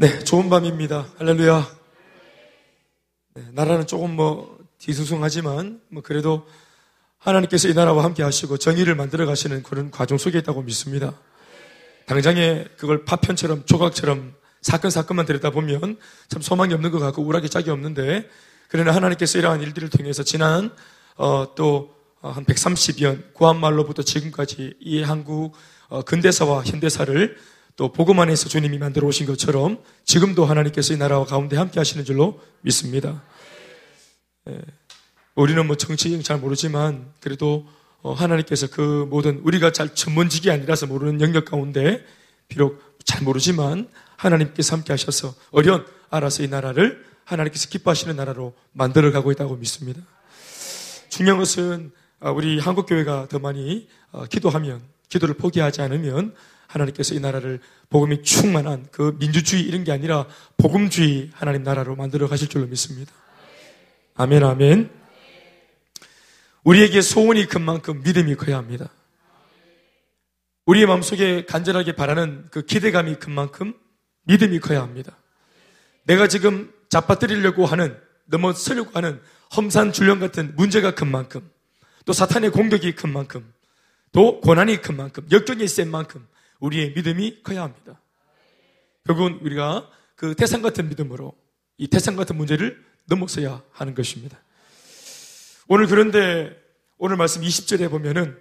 네, 좋은 밤입니다. 할렐루야. 네, 나라는 조금 뭐 뒤숭숭하지만 뭐 그래도 하나님께서 이 나라와 함께 하시고 정의를 만들어 가시는 그런 과정 속에 있다고 믿습니다. 당장에 그걸 파편처럼 조각처럼 사건 사건만 들여다 보면 참 소망이 없는 것 같고 우락이 짝이 없는데 그러나 하나님께서 이러한 일들을 통해서 지난 어, 또한 130년 구한말로부터 지금까지 이 한국 어, 근대사와 현대사를 또 보고만 해서 주님이 만들어 오신 것처럼 지금도 하나님께서 이 나라와 가운데 함께 하시는 줄로 믿습니다. 예, 우리는 뭐 정치 잘 모르지만 그래도 어, 하나님께서 그 모든 우리가 잘 전문직이 아니라서 모르는 영역 가운데 비록 잘 모르지만 하나님께서 함께 하셔서 어려운 알아서 이 나라를 하나님께서 기뻐하시는 나라로 만들어 가고 있다고 믿습니다. 중요한 것은 아, 우리 한국 교회가 더 많이 어, 기도하면 기도를 포기하지 않으면 하나님께서 이 나라를 복음이 충만한 그 민주주의 이런 게 아니라 복음주의 하나님 나라로 만들어 가실 줄로 믿습니다. 아멘, 아멘. 우리에게 소원이 큰 만큼 믿음이 커야 합니다. 우리의 마음속에 간절하게 바라는 그 기대감이 큰 만큼 믿음이 커야 합니다. 내가 지금 잡아뜨리려고 하는, 넘어서려고 하는 험산 줄령 같은 문제가 큰 만큼, 또 사탄의 공격이 큰 만큼, 또 고난이 큰 만큼, 역경이 센 만큼 우리의 믿음이 커야 합니다. 결국은 우리가 그 태산 같은 믿음으로 이 태산 같은 문제를 넘어서야 하는 것입니다. 오늘 그런데 오늘 말씀 20절에 보면은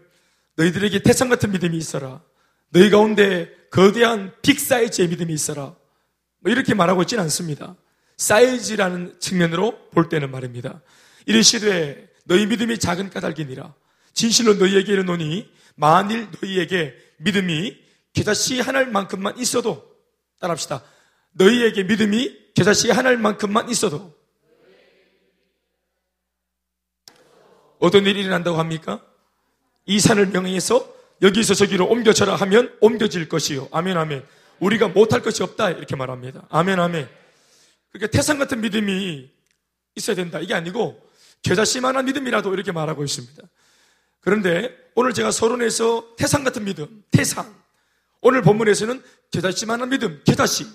너희들에게 태산 같은 믿음이 있어라. 너희 가운데 거대한 빅 사이즈의 믿음이 있어라. 뭐 이렇게 말하고 있지는 않습니다. 사이즈라는 측면으로 볼 때는 말입니다. 이르시되 너희 믿음이 작은 까닭이니라. 진실로 너희에게 이르노니 만일 너희에게 믿음이 겨자씨 하나만큼만 있어도 따라합시다. 너희에게 믿음이 겨자씨 하나만큼만 있어도 어떤 일이 일어난다고 합니까? 이 산을 명행해서 여기서 저기로 옮겨져라 하면 옮겨질 것이요. 아멘, 아멘. 우리가 못할 것이 없다. 이렇게 말합니다. 아멘, 아멘. 그러니까 태산 같은 믿음이 있어야 된다. 이게 아니고 겨자씨만한 믿음이라도 이렇게 말하고 있습니다. 그런데 오늘 제가 서론에서 태산 같은 믿음, 태산. 오늘 본문에서는 겨자씨만한 믿음, 겨자씨.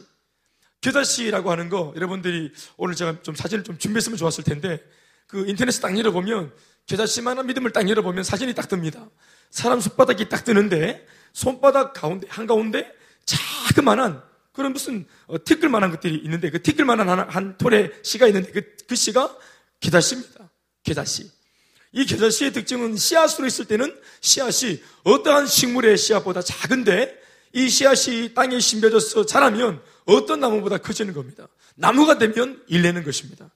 겨자씨라고 하는 거 여러분들이 오늘 제가 좀 사진을 좀 준비했으면 좋았을 텐데 그 인터넷에 딱 열어보면 겨자씨만한 믿음을 딱 열어보면 사진이 딱 뜹니다. 사람 손바닥이 딱 뜨는데 손바닥 가운데 한가운데 자그만한 그런 무슨 어, 티끌만한 것들이 있는데 그 티끌만한 한, 한 톨의 씨가 있는데 그, 그 씨가 겨자씨입니다. 겨자씨. 이 겨자씨의 특징은 씨앗으로 있을 때는 씨앗이 어떠한 식물의 씨앗보다 작은데 이 씨앗이 땅에 심겨져서 자라면 어떤 나무보다 커지는 겁니다. 나무가 되면 일내는 것입니다.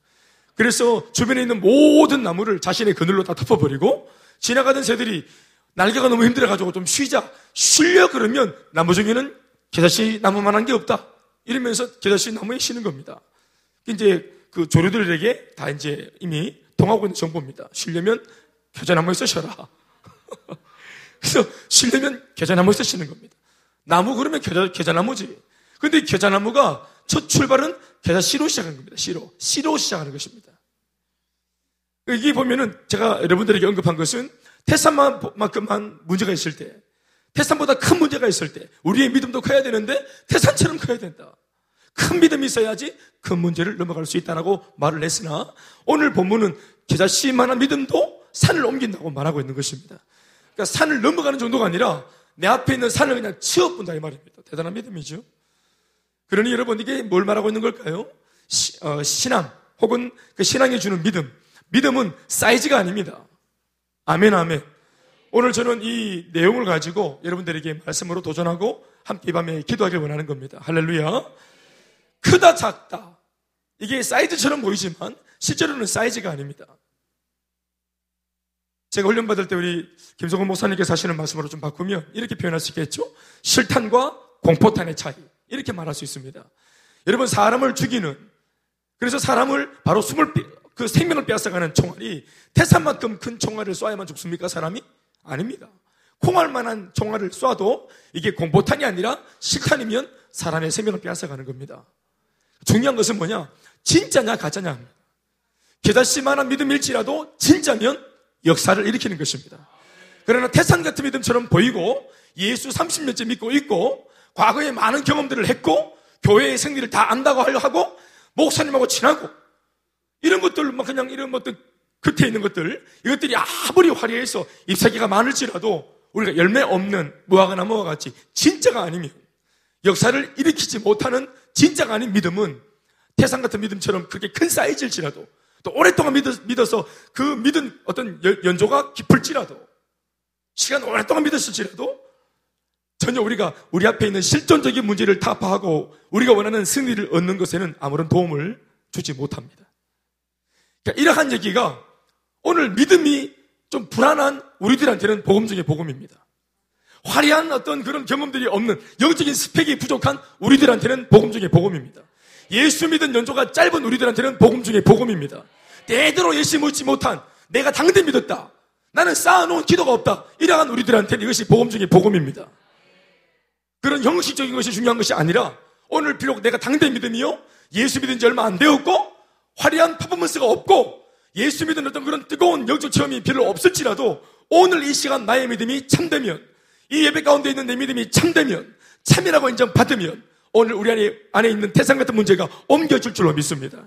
그래서 주변에 있는 모든 나무를 자신의 그늘로 다 덮어버리고 지나가던 새들이 날개가 너무 힘들어가지고 좀 쉬자. 쉬려 그러면 나무 중에는 겨자씨 나무만한 게 없다. 이러면서 겨자씨 나무에 쉬는 겁니다. 이제 그 조류들에게 다 이제 이미 통하고 있는 정보입니다. 쉬려면 겨자나무에서 쉬어라. 그래서 쉬려면 겨자나무에서 쉬는 겁니다. 나무 그러면 겨자, 겨자나무지. 근데 겨자나무가 첫 출발은 겨자 씨로 시작하는 겁니다. 씨로. 씨로 시작하는 것입니다. 이게 보면은 제가 여러분들에게 언급한 것은 태산만큼만 문제가 있을 때, 태산보다 큰 문제가 있을 때, 우리의 믿음도 커야 되는데 태산처럼 커야 된다. 큰 믿음이 있어야지 큰 문제를 넘어갈 수 있다라고 말을 했으나 오늘 본문은 겨자 씨만한 믿음도 산을 옮긴다고 말하고 있는 것입니다. 그러니까 산을 넘어가는 정도가 아니라 내 앞에 있는 산을 그냥 치워본다 이 말입니다. 대단한 믿음이죠. 그러니 여러분 이게 뭘 말하고 있는 걸까요? 시, 어, 신앙 혹은 그 신앙이 주는 믿음. 믿음은 사이즈가 아닙니다. 아멘 아멘. 오늘 저는 이 내용을 가지고 여러분들에게 말씀으로 도전하고 함께 이 밤에 기도하길 원하는 겁니다. 할렐루야. 크다 작다. 이게 사이즈처럼 보이지만 실제로는 사이즈가 아닙니다. 제가 훈련받을 때 우리 김성훈 목사님께서 하시는 말씀으로 좀 바꾸면 이렇게 표현할 수 있겠죠? 실탄과 공포탄의 차이. 이렇게 말할 수 있습니다. 여러분, 사람을 죽이는, 그래서 사람을 바로 숨을, 그 생명을 빼앗아가는 총알이 태산만큼 큰 총알을 쏴야만 죽습니까? 사람이? 아닙니다. 콩알만한 총알을 쏴도 이게 공포탄이 아니라 실탄이면 사람의 생명을 빼앗아가는 겁니다. 중요한 것은 뭐냐? 진짜냐, 가짜냐. 계다씨만한 믿음일지라도 진짜면 역사를 일으키는 것입니다. 그러나 태산 같은 믿음처럼 보이고 예수 30년째 믿고 있고 과거에 많은 경험들을 했고 교회의 생리를 다 안다고 하고 목사님하고 친하고 이런 것들 막 그냥 이런 것들 끝에 있는 것들 이것들이 아무리 화려해서 잎사귀가 많을지라도 우리가 열매 없는 무화과 나무와 같이 진짜가 아니면 역사를 일으키지 못하는 진짜가 아닌 믿음은 태산 같은 믿음처럼 그렇게 큰 사이즈일지라도 또 오랫동안 믿어서 그 믿은 어떤 연조가 깊을지라도 시간 오랫동안 믿었을지라도 전혀 우리가 우리 앞에 있는 실존적인 문제를 타파하고 우리가 원하는 승리를 얻는 것에는 아무런 도움을 주지 못합니다. 그러니까 이러한 얘기가 오늘 믿음이 좀 불안한 우리들한테는 복음 중에 복음입니다. 화려한 어떤 그런 경험들이 없는 영적인 스펙이 부족한 우리들한테는 복음 중에 복음입니다. 예수 믿은 연조가 짧은 우리들한테는 복음 중에 복음입니다. 대대로 예수 믿지 못한 내가 당대 믿었다. 나는 쌓아놓은 기도가 없다. 이러한 우리들한테는 이것이 복음 중에 복음입니다. 그런 형식적인 것이 중요한 것이 아니라 오늘 비록 내가 당대 믿음이요 예수 믿은 지 얼마 안 되었고 화려한 퍼포먼스가 없고 예수 믿은 어떤 그런 뜨거운 영적 체험이 별로 없을지라도 오늘 이 시간 나의 믿음이 참되면 이 예배 가운데 있는 내 믿음이 참되면 참이라고 인정받으면 오늘 우리 안에, 안에 있는 태산 같은 문제가 옮겨질 줄로 믿습니다.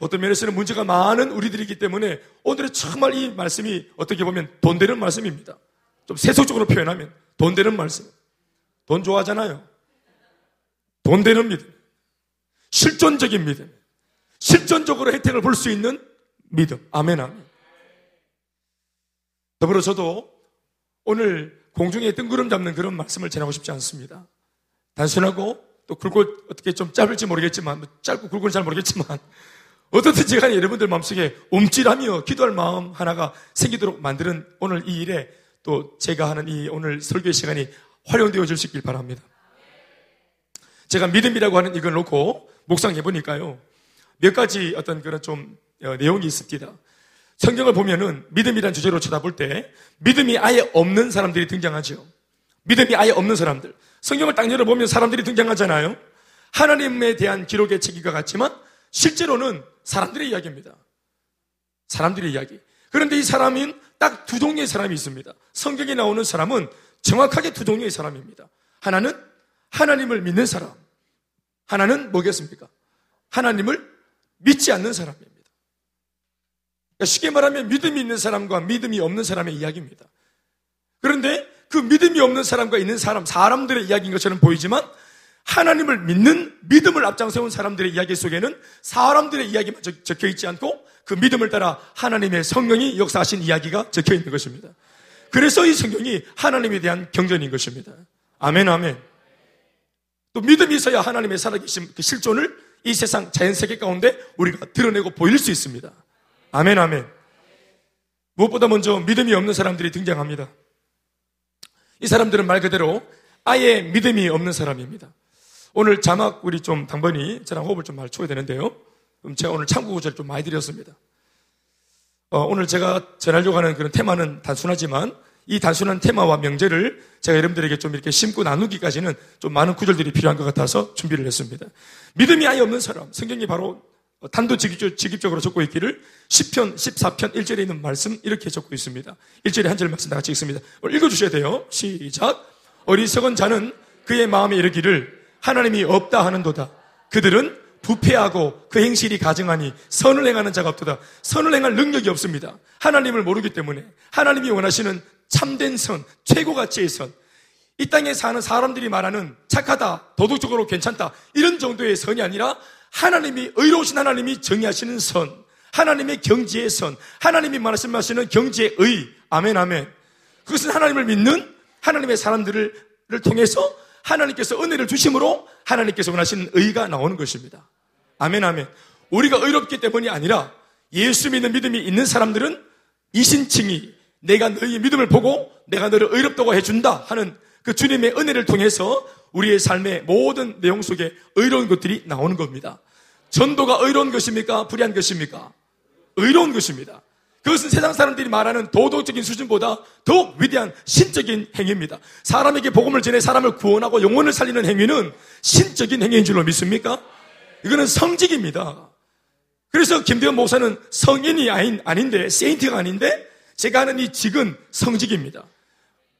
어떤 면에서는 문제가 많은 우리들이기 때문에 오늘의 정말 이 말씀이 어떻게 보면 돈 되는 말씀입니다. 좀 세속적으로 표현하면 돈 되는 말씀. 돈 좋아하잖아요. 돈 되는 믿음. 실존적인 믿음. 실존적으로 혜택을 볼 수 있는 믿음. 아멘, 아멘. 더불어 저도 오늘 공중에 뜬구름 잡는 그런 말씀을 전하고 싶지 않습니다. 단순하고 또 굵고 어떻게 좀 짧을지 모르겠지만, 뭐 짧고 굵고는 잘 모르겠지만, 어떻든지 간에 여러분들 마음속에 움찔하며 기도할 마음 하나가 생기도록 만드는 오늘 이 일에 또 제가 하는 이 오늘 설교의 시간이 활용되어질 수 있길 바랍니다. 제가 믿음이라고 하는 이걸 놓고 묵상해 보니까요. 몇 가지 어떤 그런 좀 어, 내용이 있습니다. 성경을 보면은 믿음이란 주제로 쳐다볼 때 믿음이 아예 없는 사람들이 등장하죠. 믿음이 아예 없는 사람들. 성경을 딱 열어보면 사람들이 등장하잖아요. 하나님에 대한 기록의 체계가 같지만 실제로는 사람들의 이야기입니다. 사람들의 이야기. 그런데 이 사람은 딱 두 종류의 사람이 있습니다. 성경에 나오는 사람은 정확하게 두 종류의 사람입니다. 하나는 하나님을 믿는 사람. 하나는 뭐겠습니까? 하나님을 믿지 않는 사람입니다. 그러니까 쉽게 말하면 믿음이 있는 사람과 믿음이 없는 사람의 이야기입니다. 그런데 그 믿음이 없는 사람과 있는 사람, 사람들의 이야기인 것처럼 보이지만 하나님을 믿는 믿음을 앞장세운 사람들의 이야기 속에는 사람들의 이야기만 적혀 있지 않고 그 믿음을 따라 하나님의 성령이 역사하신 이야기가 적혀 있는 것입니다. 그래서 이 성경이 하나님에 대한 경전인 것입니다. 아멘, 아멘. 또 믿음이 있어야 하나님의 살아계신 그 실존을 이 세상 자연세계 가운데 우리가 드러내고 보일 수 있습니다. 아멘, 아멘. 무엇보다 먼저 믿음이 없는 사람들이 등장합니다. 이 사람들은 말 그대로 아예 믿음이 없는 사람입니다. 오늘 자막 우리 좀 당번이 저랑 호흡을 좀 맞춰야 되는데요. 그럼 제가 오늘 참고 구절을 좀 많이 드렸습니다. 어, 오늘 제가 전하려고 하는 그런 테마는 단순하지만 이 단순한 테마와 명제를 제가 여러분들에게 좀 이렇게 심고 나누기까지는 좀 많은 구절들이 필요한 것 같아서 준비를 했습니다. 믿음이 아예 없는 사람, 성경이 바로 단도직입적, 으로 적고 있기를 10편, 14편 1절에 있는 말씀 이렇게 적고 있습니다. 1절에 한 절 말씀 다 같이 읽습니다. 읽어주셔야 돼요. 시작. 어리석은 자는 그의 마음에 이르기를 하나님이 없다 하는도다. 그들은 부패하고 그 행실이 가증하니 선을 행하는 자가 없도다. 선을 행할 능력이 없습니다. 하나님을 모르기 때문에 하나님이 원하시는 참된 선, 최고 가치의 선, 이 땅에 사는 사람들이 말하는 착하다, 도덕적으로 괜찮다 이런 정도의 선이 아니라 하나님이 의로우신 하나님이 정의하시는 선, 하나님의 경지의 선, 하나님이 말씀하시는 경지의 의, 아멘 아멘. 그것은 하나님을 믿는 하나님의 사람들을 통해서 하나님께서 은혜를 주심으로 하나님께서 원하시는 의가 나오는 것입니다. 아멘, 아멘. 우리가 의롭기 때문이 아니라 예수 믿는 믿음이 있는 사람들은 이신칭이 내가 너희의 믿음을 보고 내가 너를 의롭다고 해준다 하는 그 주님의 은혜를 통해서 우리의 삶의 모든 내용 속에 의로운 것들이 나오는 겁니다. 전도가 의로운 것입니까? 불의한 것입니까? 의로운 것입니다. 그것은 세상 사람들이 말하는 도덕적인 수준보다 더욱 위대한 신적인 행위입니다. 사람에게 복음을 전해 사람을 구원하고 영혼을 살리는 행위는 신적인 행위인 줄로 믿습니까? 이거는 성직입니다. 그래서 김대현 목사는 성인이 아닌, 아닌데, 세인트가 아닌데, 제가 하는 이 직은 성직입니다.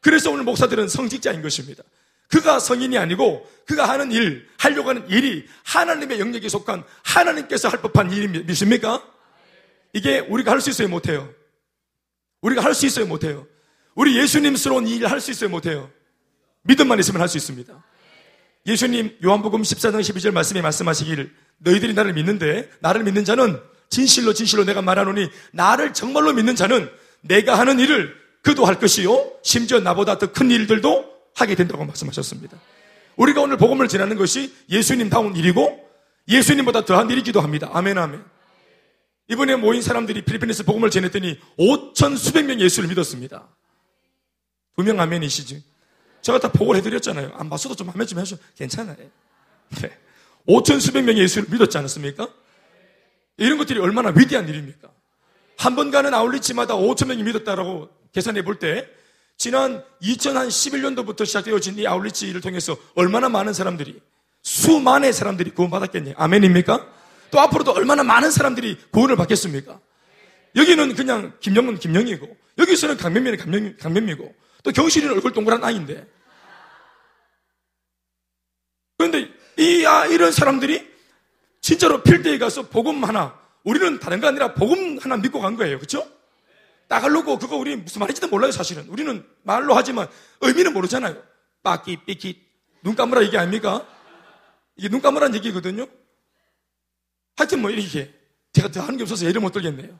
그래서 오늘 목사들은 성직자인 것입니다. 그가 성인이 아니고 그가 하는 일, 하려고 하는 일이 하나님의 영역에 속한 하나님께서 할 법한 일이 믿습니까? 이게 우리가 할 수 있어요, 못해요? 우리가 할 수 있어요, 못해요? 우리 예수님스러운 일할수 있어요, 못해요? 믿음만 있으면 할 수 있습니다. 예수님 요한복음 14장 12절 말씀에 말씀하시기를 너희들이 나를 믿는데 나를 믿는 자는 진실로 진실로 내가 말하노니 나를 정말로 믿는 자는 내가 하는 일을 그도 할 것이요 심지어 나보다 더 큰 일들도 하게 된다고 말씀하셨습니다. 우리가 오늘 복음을 전하는 것이 예수님 다운 일이고 예수님보다 더한 일이기도 합니다. 아멘 아멘. 이번에 모인 사람들이 필리핀에서 복음을 전했더니 5천 수백 명 예수를 믿었습니다. 두명 아멘이시지. 제가 다 보고를 해드렸잖아요. 안 봤어도 좀 아멘 좀 해줘. 괜찮아요. 네. 5천 수백 명의 예수를 믿었지 않았습니까? 이런 것들이 얼마나 위대한 일입니까? 한 번 가는 아울리치마다 5천 명이 믿었다라고 계산해 볼 때 지난 2011년도부터 시작되어진 이 아울리치를 통해서 얼마나 많은 사람들이 수만의 사람들이 구원받았겠냐? 아멘입니까? 또 앞으로도 얼마나 많은 사람들이 구원을 받겠습니까? 여기는 그냥 김영은 김영이고 여기서는 강면미는 강면, 강면미고 또 경실이는 얼굴 동그란 아이인데 그런데 이, 아, 이런 사람들이 진짜로 필드에 가서 복음 하나, 우리는 다른 거 아니라 복음 하나 믿고 간 거예요. 그쵸? 따갈로고 그거 우리 무슨 말인지도 몰라요, 사실은. 우리는 말로 하지만 의미는 모르잖아요. 빠끼, 삐끼, 눈 감으라 이게 아닙니까? 이게 눈 감으라는 얘기거든요. 하여튼 뭐 이렇게 제가 더 하는 게 없어서 예를 못 들겠네요.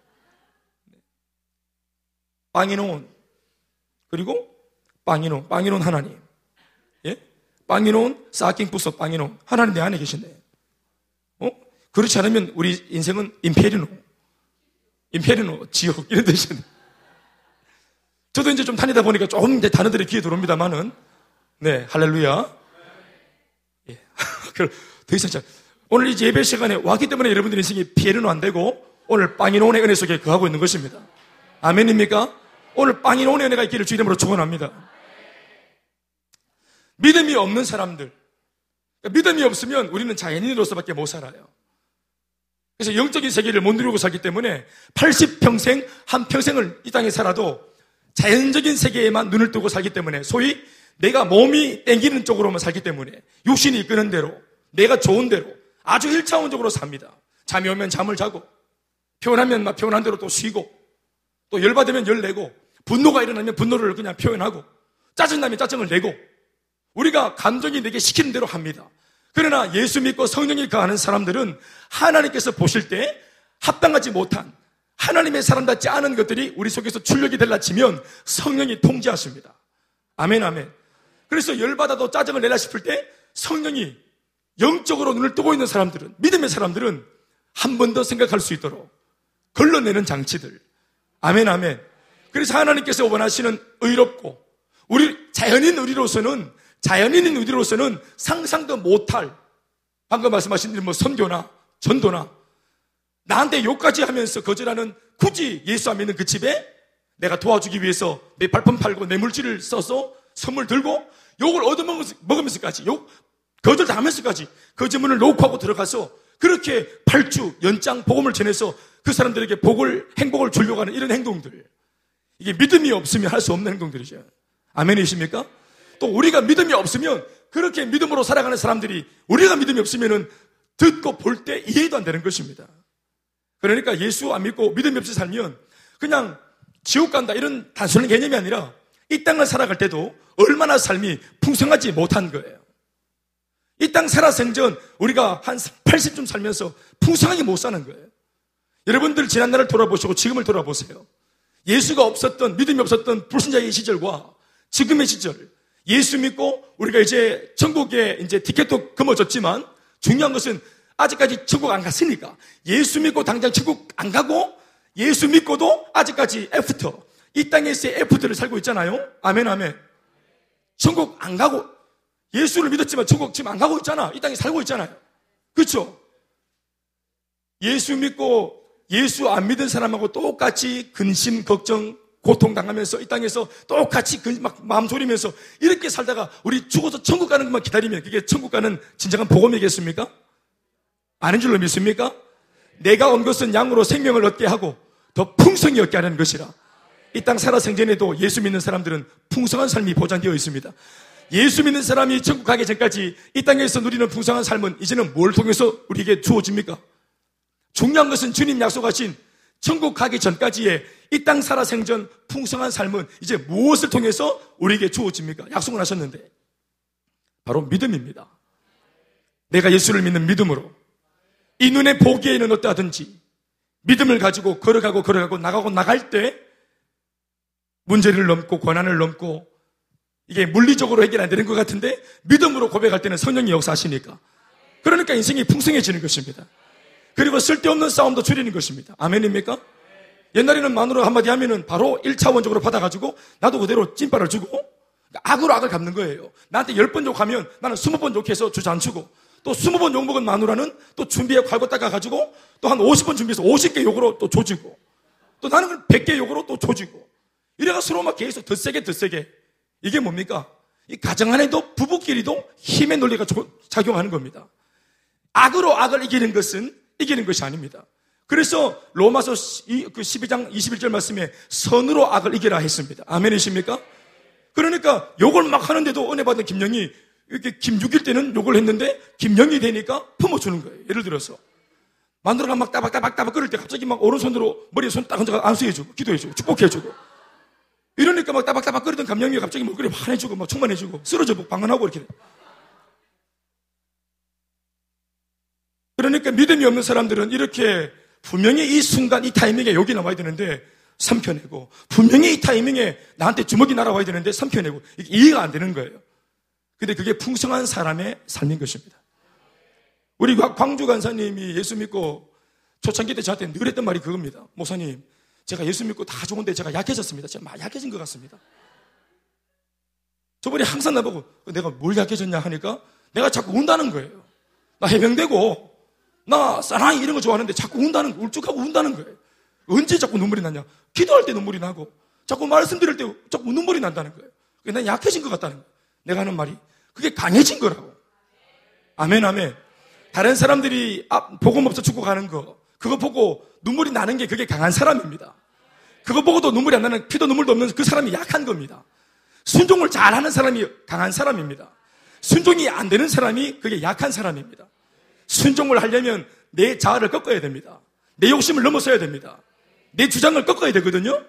빵이놓은 그리고 빵이놓은 빵이놓은 하나님. 예? 빵이놓은 사킹 부석 빵이놓은 하나님 내 안에 계신데. 어? 그렇지 않으면 우리 인생은 임페리노. 임페리노 지옥 이런 뜻이네 저도 이제 좀 다니다 보니까 조금 이제 단어들이 귀에 들어옵니다만은 네 할렐루야. 예. 더 이상 자 오늘 이 예배 시간에 왔기 때문에 여러분들 인생이 피해는 안 되고 오늘 빵이노운의 은혜 속에 거하고 있는 것입니다. 아멘입니까? 오늘 빵이노운의 은혜가 있기를 주 이름으로 축원합니다. 믿음이 없는 사람들, 그러니까 믿음이 없으면 우리는 자연인으로서밖에 못 살아요. 그래서 영적인 세계를 못 누리고 살기 때문에 80평생, 한 평생을 이 땅에 살아도 자연적인 세계에만 눈을 뜨고 살기 때문에 소위 내가 몸이 땡기는 쪽으로만 살기 때문에 육신이 이끄는 대로 내가 좋은 대로 아주 일차원적으로 삽니다. 잠이 오면 잠을 자고, 표현하면 막 표현한 대로 또 쉬고, 또 열받으면 열내고, 분노가 일어나면 분노를 그냥 표현하고, 짜증나면 짜증을 내고, 우리가 감정이 내게 시키는 대로 합니다. 그러나 예수 믿고 성령이 가하는 사람들은 하나님께서 보실 때 합당하지 못한 하나님의 사람답지 않은 것들이 우리 속에서 출력이 될라 치면 성령이 통제하십니다. 아멘, 아멘. 그래서 열받아도 짜증을 내라 싶을 때 성령이 영적으로 눈을 뜨고 있는 사람들은, 믿음의 사람들은 한 번 더 생각할 수 있도록 걸러내는 장치들. 아멘, 아멘. 그래서 하나님께서 원하시는 의롭고, 우리 자연인 의리로서는, 자연인인 의리로서는 상상도 못할, 방금 말씀하신 뭐 선교나 전도나, 나한테 욕까지 하면서 거절하는 굳이 예수 안 믿는 그 집에 내가 도와주기 위해서 내 발품 팔고 내 물질을 써서 선물 들고 욕을 얻어먹으면서까지 욕 거절 당하면서까지 거짓문을 놓고 하고 들어가서 그렇게 8주 연장 복음을 전해서 그 사람들에게 복을, 행복을 주려고 하는 이런 행동들. 이게 믿음이 없으면 할 수 없는 행동들이죠. 아멘이십니까? 또 우리가 믿음이 없으면 그렇게 믿음으로 살아가는 사람들이 우리가 믿음이 없으면은 듣고 볼 때 이해도 안 되는 것입니다. 그러니까 예수 안 믿고 믿음이 없이 살면 그냥 지옥 간다 이런 단순한 개념이 아니라 이 땅을 살아갈 때도 얼마나 삶이 풍성하지 못한 거예요. 이 땅 살아 생전 우리가 한 80쯤 살면서 풍성하게 못 사는 거예요. 여러분들 지난날을 돌아보시고 지금을 돌아보세요. 예수가 없었던, 믿음이 없었던 불신자의 시절과 지금의 시절, 예수 믿고 우리가 이제 천국에 이제 티켓도 금어졌지만 중요한 것은 아직까지 천국 안 갔으니까 예수 믿고 당장 천국 안 가고 예수 믿고도 아직까지 after, 이 땅에서의 after를 살고 있잖아요. 아멘, 아멘. 천국 안 가고 예수를 믿었지만 천국 지금 안 가고 있잖아. 이 땅에 살고 있잖아요. 그렇죠? 예수 믿고 예수 안 믿은 사람하고 똑같이 근심, 걱정, 고통 당하면서 이 땅에서 똑같이 막 마음 졸이면서 이렇게 살다가 우리 죽어서 천국 가는 것만 기다리면 그게 천국 가는 진정한 복음이겠습니까? 아는 줄로 믿습니까? 내가 온 것은 양으로 생명을 얻게 하고 더 풍성히 얻게 하는 것이라. 이 땅 살아 생전에도 예수 믿는 사람들은 풍성한 삶이 보장되어 있습니다. 예수 믿는 사람이 천국 가기 전까지 이 땅에서 누리는 풍성한 삶은 이제는 뭘 통해서 우리에게 주어집니까? 중요한 것은 주님 약속하신 천국 가기 전까지의 이 땅 살아 생전 풍성한 삶은 이제 무엇을 통해서 우리에게 주어집니까? 약속을 하셨는데 바로 믿음입니다. 내가 예수를 믿는 믿음으로 이 눈에 보기에는 어떠하든지 믿음을 가지고 걸어가고 걸어가고 나가고 나갈 때 문제를 넘고 권한을 넘고 이게 물리적으로 해결 안 되는 것 같은데 믿음으로 고백할 때는 성령이 역사하시니까 그러니까 인생이 풍성해지는 것입니다. 그리고 쓸데없는 싸움도 줄이는 것입니다. 아멘입니까? 옛날에는 마누라 한마디 하면은 바로 1차원적으로 받아가지고 나도 그대로 찐빠를 주고 악으로 악을 갚는 거예요. 나한테 10번 욕하면 나는 20번 욕해서 주저앉히고 또 20번 욕먹은 마누라는 또 준비해 갈고 닦아가지고 또 한 50번 준비해서 50개 욕으로 또 조지고 또 나는 100개 욕으로 또 조지고 이래가 서로 막 계속 더 세게 더 세게 이게 뭡니까? 이 가정 안에도 부부끼리도 힘의 논리가 작용하는 겁니다. 악으로 악을 이기는 것은 이기는 것이 아닙니다. 그래서 로마서 12장 그 21절 말씀에 선으로 악을 이기라 했습니다. 아멘이십니까? 그러니까 욕을 막 하는데도 은혜 받은 김영이 이렇게 김6일 때는 욕을 했는데 김영이 되니까 품어주는 거예요. 예를 들어서 마누라가 막 따박따박 따박 끓을 때 갑자기 막 오른손으로 머리에 손 딱 얹어가 안수해주고 기도해주고 축복해주고 이러니까 막 따박따박 끓이던 감영이가 갑자기 뭐 그래 환해주고 막 충만해주고 쓰러져 방언하고 이렇게 그러니까 믿음이 없는 사람들은 이렇게 분명히 이 순간, 이 타이밍에 여기 나와야 되는데 삼켜내고 분명히 이 타이밍에 나한테 주먹이 날아와야 되는데 삼켜내고 이해가 안 되는 거예요. 근데 그게 풍성한 사람의 삶인 것입니다. 우리 광주 간사님이 예수 믿고 초창기 때 저한테 늘 했던 말이 그겁니다. 목사님, 제가 예수 믿고 다 좋은데 제가 약해졌습니다. 제가 막 약해진 것 같습니다. 저번에 항상 나보고 내가 뭘 약해졌냐 하니까 내가 자꾸 운다는 거예요. 나 해병되고 나 사나이 이런 거 좋아하는데 자꾸 운다는 거, 울쭉하고 운다는 거예요. 언제 자꾸 눈물이 나냐? 기도할 때 눈물이 나고, 자꾸 말씀드릴 때 자꾸 눈물이 난다는 거예요. 난 약해진 것 같다는 거예요. 내가 하는 말이. 그게 강해진 거라고. 아멘, 아멘. 다른 사람들이 복음 없어 죽고 가는 거, 그거 보고 눈물이 나는 게 그게 강한 사람입니다. 그거 보고도 눈물이 안 나는 피도 눈물도 없는 그 사람이 약한 겁니다. 순종을 잘하는 사람이 강한 사람입니다. 순종이 안 되는 사람이 그게 약한 사람입니다. 순종을 하려면 내 자아를 꺾어야 됩니다. 내 욕심을 넘어서야 됩니다. 내 주장을 꺾어야 되거든요.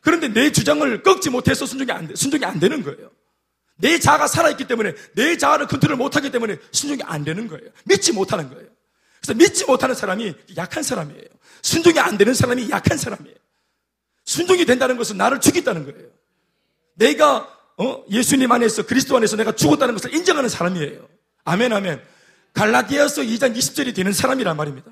그런데 내 주장을 꺾지 못해서 순종이 안, 돼, 순종이 안 되는 거예요. 내 자아가 살아있기 때문에 내 자아를 컨트롤 못하기 때문에 순종이 안 되는 거예요. 믿지 못하는 거예요. 그래서 믿지 못하는 사람이 약한 사람이에요. 순종이 안 되는 사람이 약한 사람이에요. 순종이 된다는 것은 나를 죽였다는 거예요. 내가 어? 예수님 안에서 그리스도 안에서 내가 죽었다는 것을 인정하는 사람이에요. 아멘 아멘. 갈라디아서 2장 20절이 되는 사람이란 말입니다.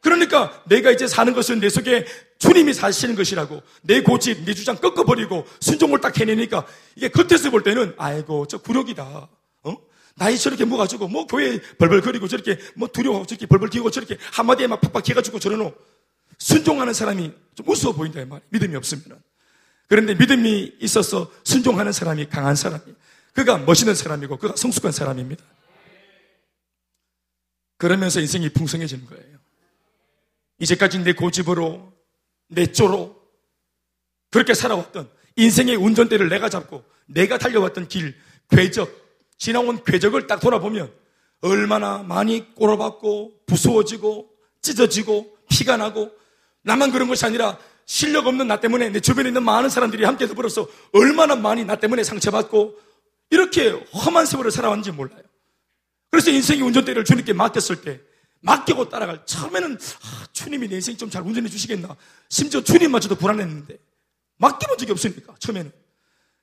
그러니까 내가 이제 사는 것은 내 속에 주님이 사시는 것이라고 내 고집, 내 주장 꺾어버리고 순종을 딱 해내니까 이게 겉에서 볼 때는 아이고 저 구력이다. 어? 나이 저렇게 먹어가지고 뭐 교회 벌벌거리고 저렇게 뭐 두려워하고 저렇게 벌벌 기고 저렇게 한마디에 막 팍팍 해가지고 저러노 순종하는 사람이 좀 무서워 보인다 이 말. 믿음이 없으면. 그런데 믿음이 있어서 순종하는 사람이 강한 사람이. 그가 멋있는 사람이고 그가 성숙한 사람입니다. 그러면서 인생이 풍성해지는 거예요. 이제까지 내 고집으로, 내 쪼로, 그렇게 살아왔던 인생의 운전대를 내가 잡고 내가 달려왔던 길, 궤적, 지나온 궤적을 딱 돌아보면 얼마나 많이 꼬라박고 부수어지고 찢어지고 피가 나고 나만 그런 것이 아니라 실력 없는 나 때문에 내 주변에 있는 많은 사람들이 함께 더불어서 얼마나 많이 나 때문에 상처받고 이렇게 험한 세월을 살아왔는지 몰라요. 그래서 인생의 운전대를 주님께 맡겼을 때 맡기고 따라갈 처음에는 아, 주님이 내 인생 좀 잘 운전해 주시겠나 심지어 주님마저도 불안했는데 맡겨본 적이 없으니까 처음에는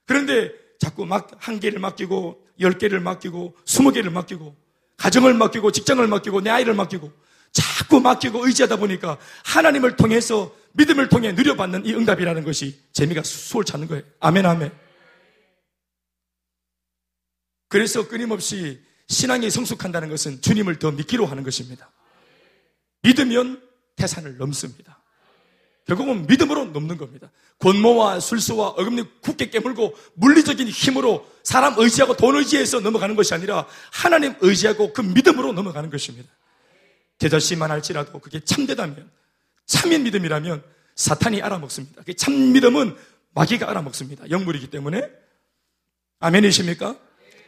그런데 자꾸 막 한 개를 맡기고 열 개를 맡기고 스무 개를 맡기고 가정을 맡기고 직장을 맡기고 내 아이를 맡기고 자꾸 맡기고 의지하다 보니까 하나님을 통해서 믿음을 통해 누려받는 이 응답이라는 것이 재미가 수월 찾는 거예요. 아멘 아멘. 그래서 끊임없이 신앙이 성숙한다는 것은 주님을 더 믿기로 하는 것입니다. 믿으면 태산을 넘습니다. 결국은 믿음으로 넘는 겁니다. 권모와 술수와 어금니 굳게 깨물고 물리적인 힘으로 사람 의지하고 돈 의지해서 넘어가는 것이 아니라 하나님 의지하고 그 믿음으로 넘어가는 것입니다. 대자씨만 할지라도 그게 참되다면 참인 믿음이라면 사탄이 알아먹습니다. 참 믿음은 마귀가 알아먹습니다. 영물이기 때문에 아멘이십니까?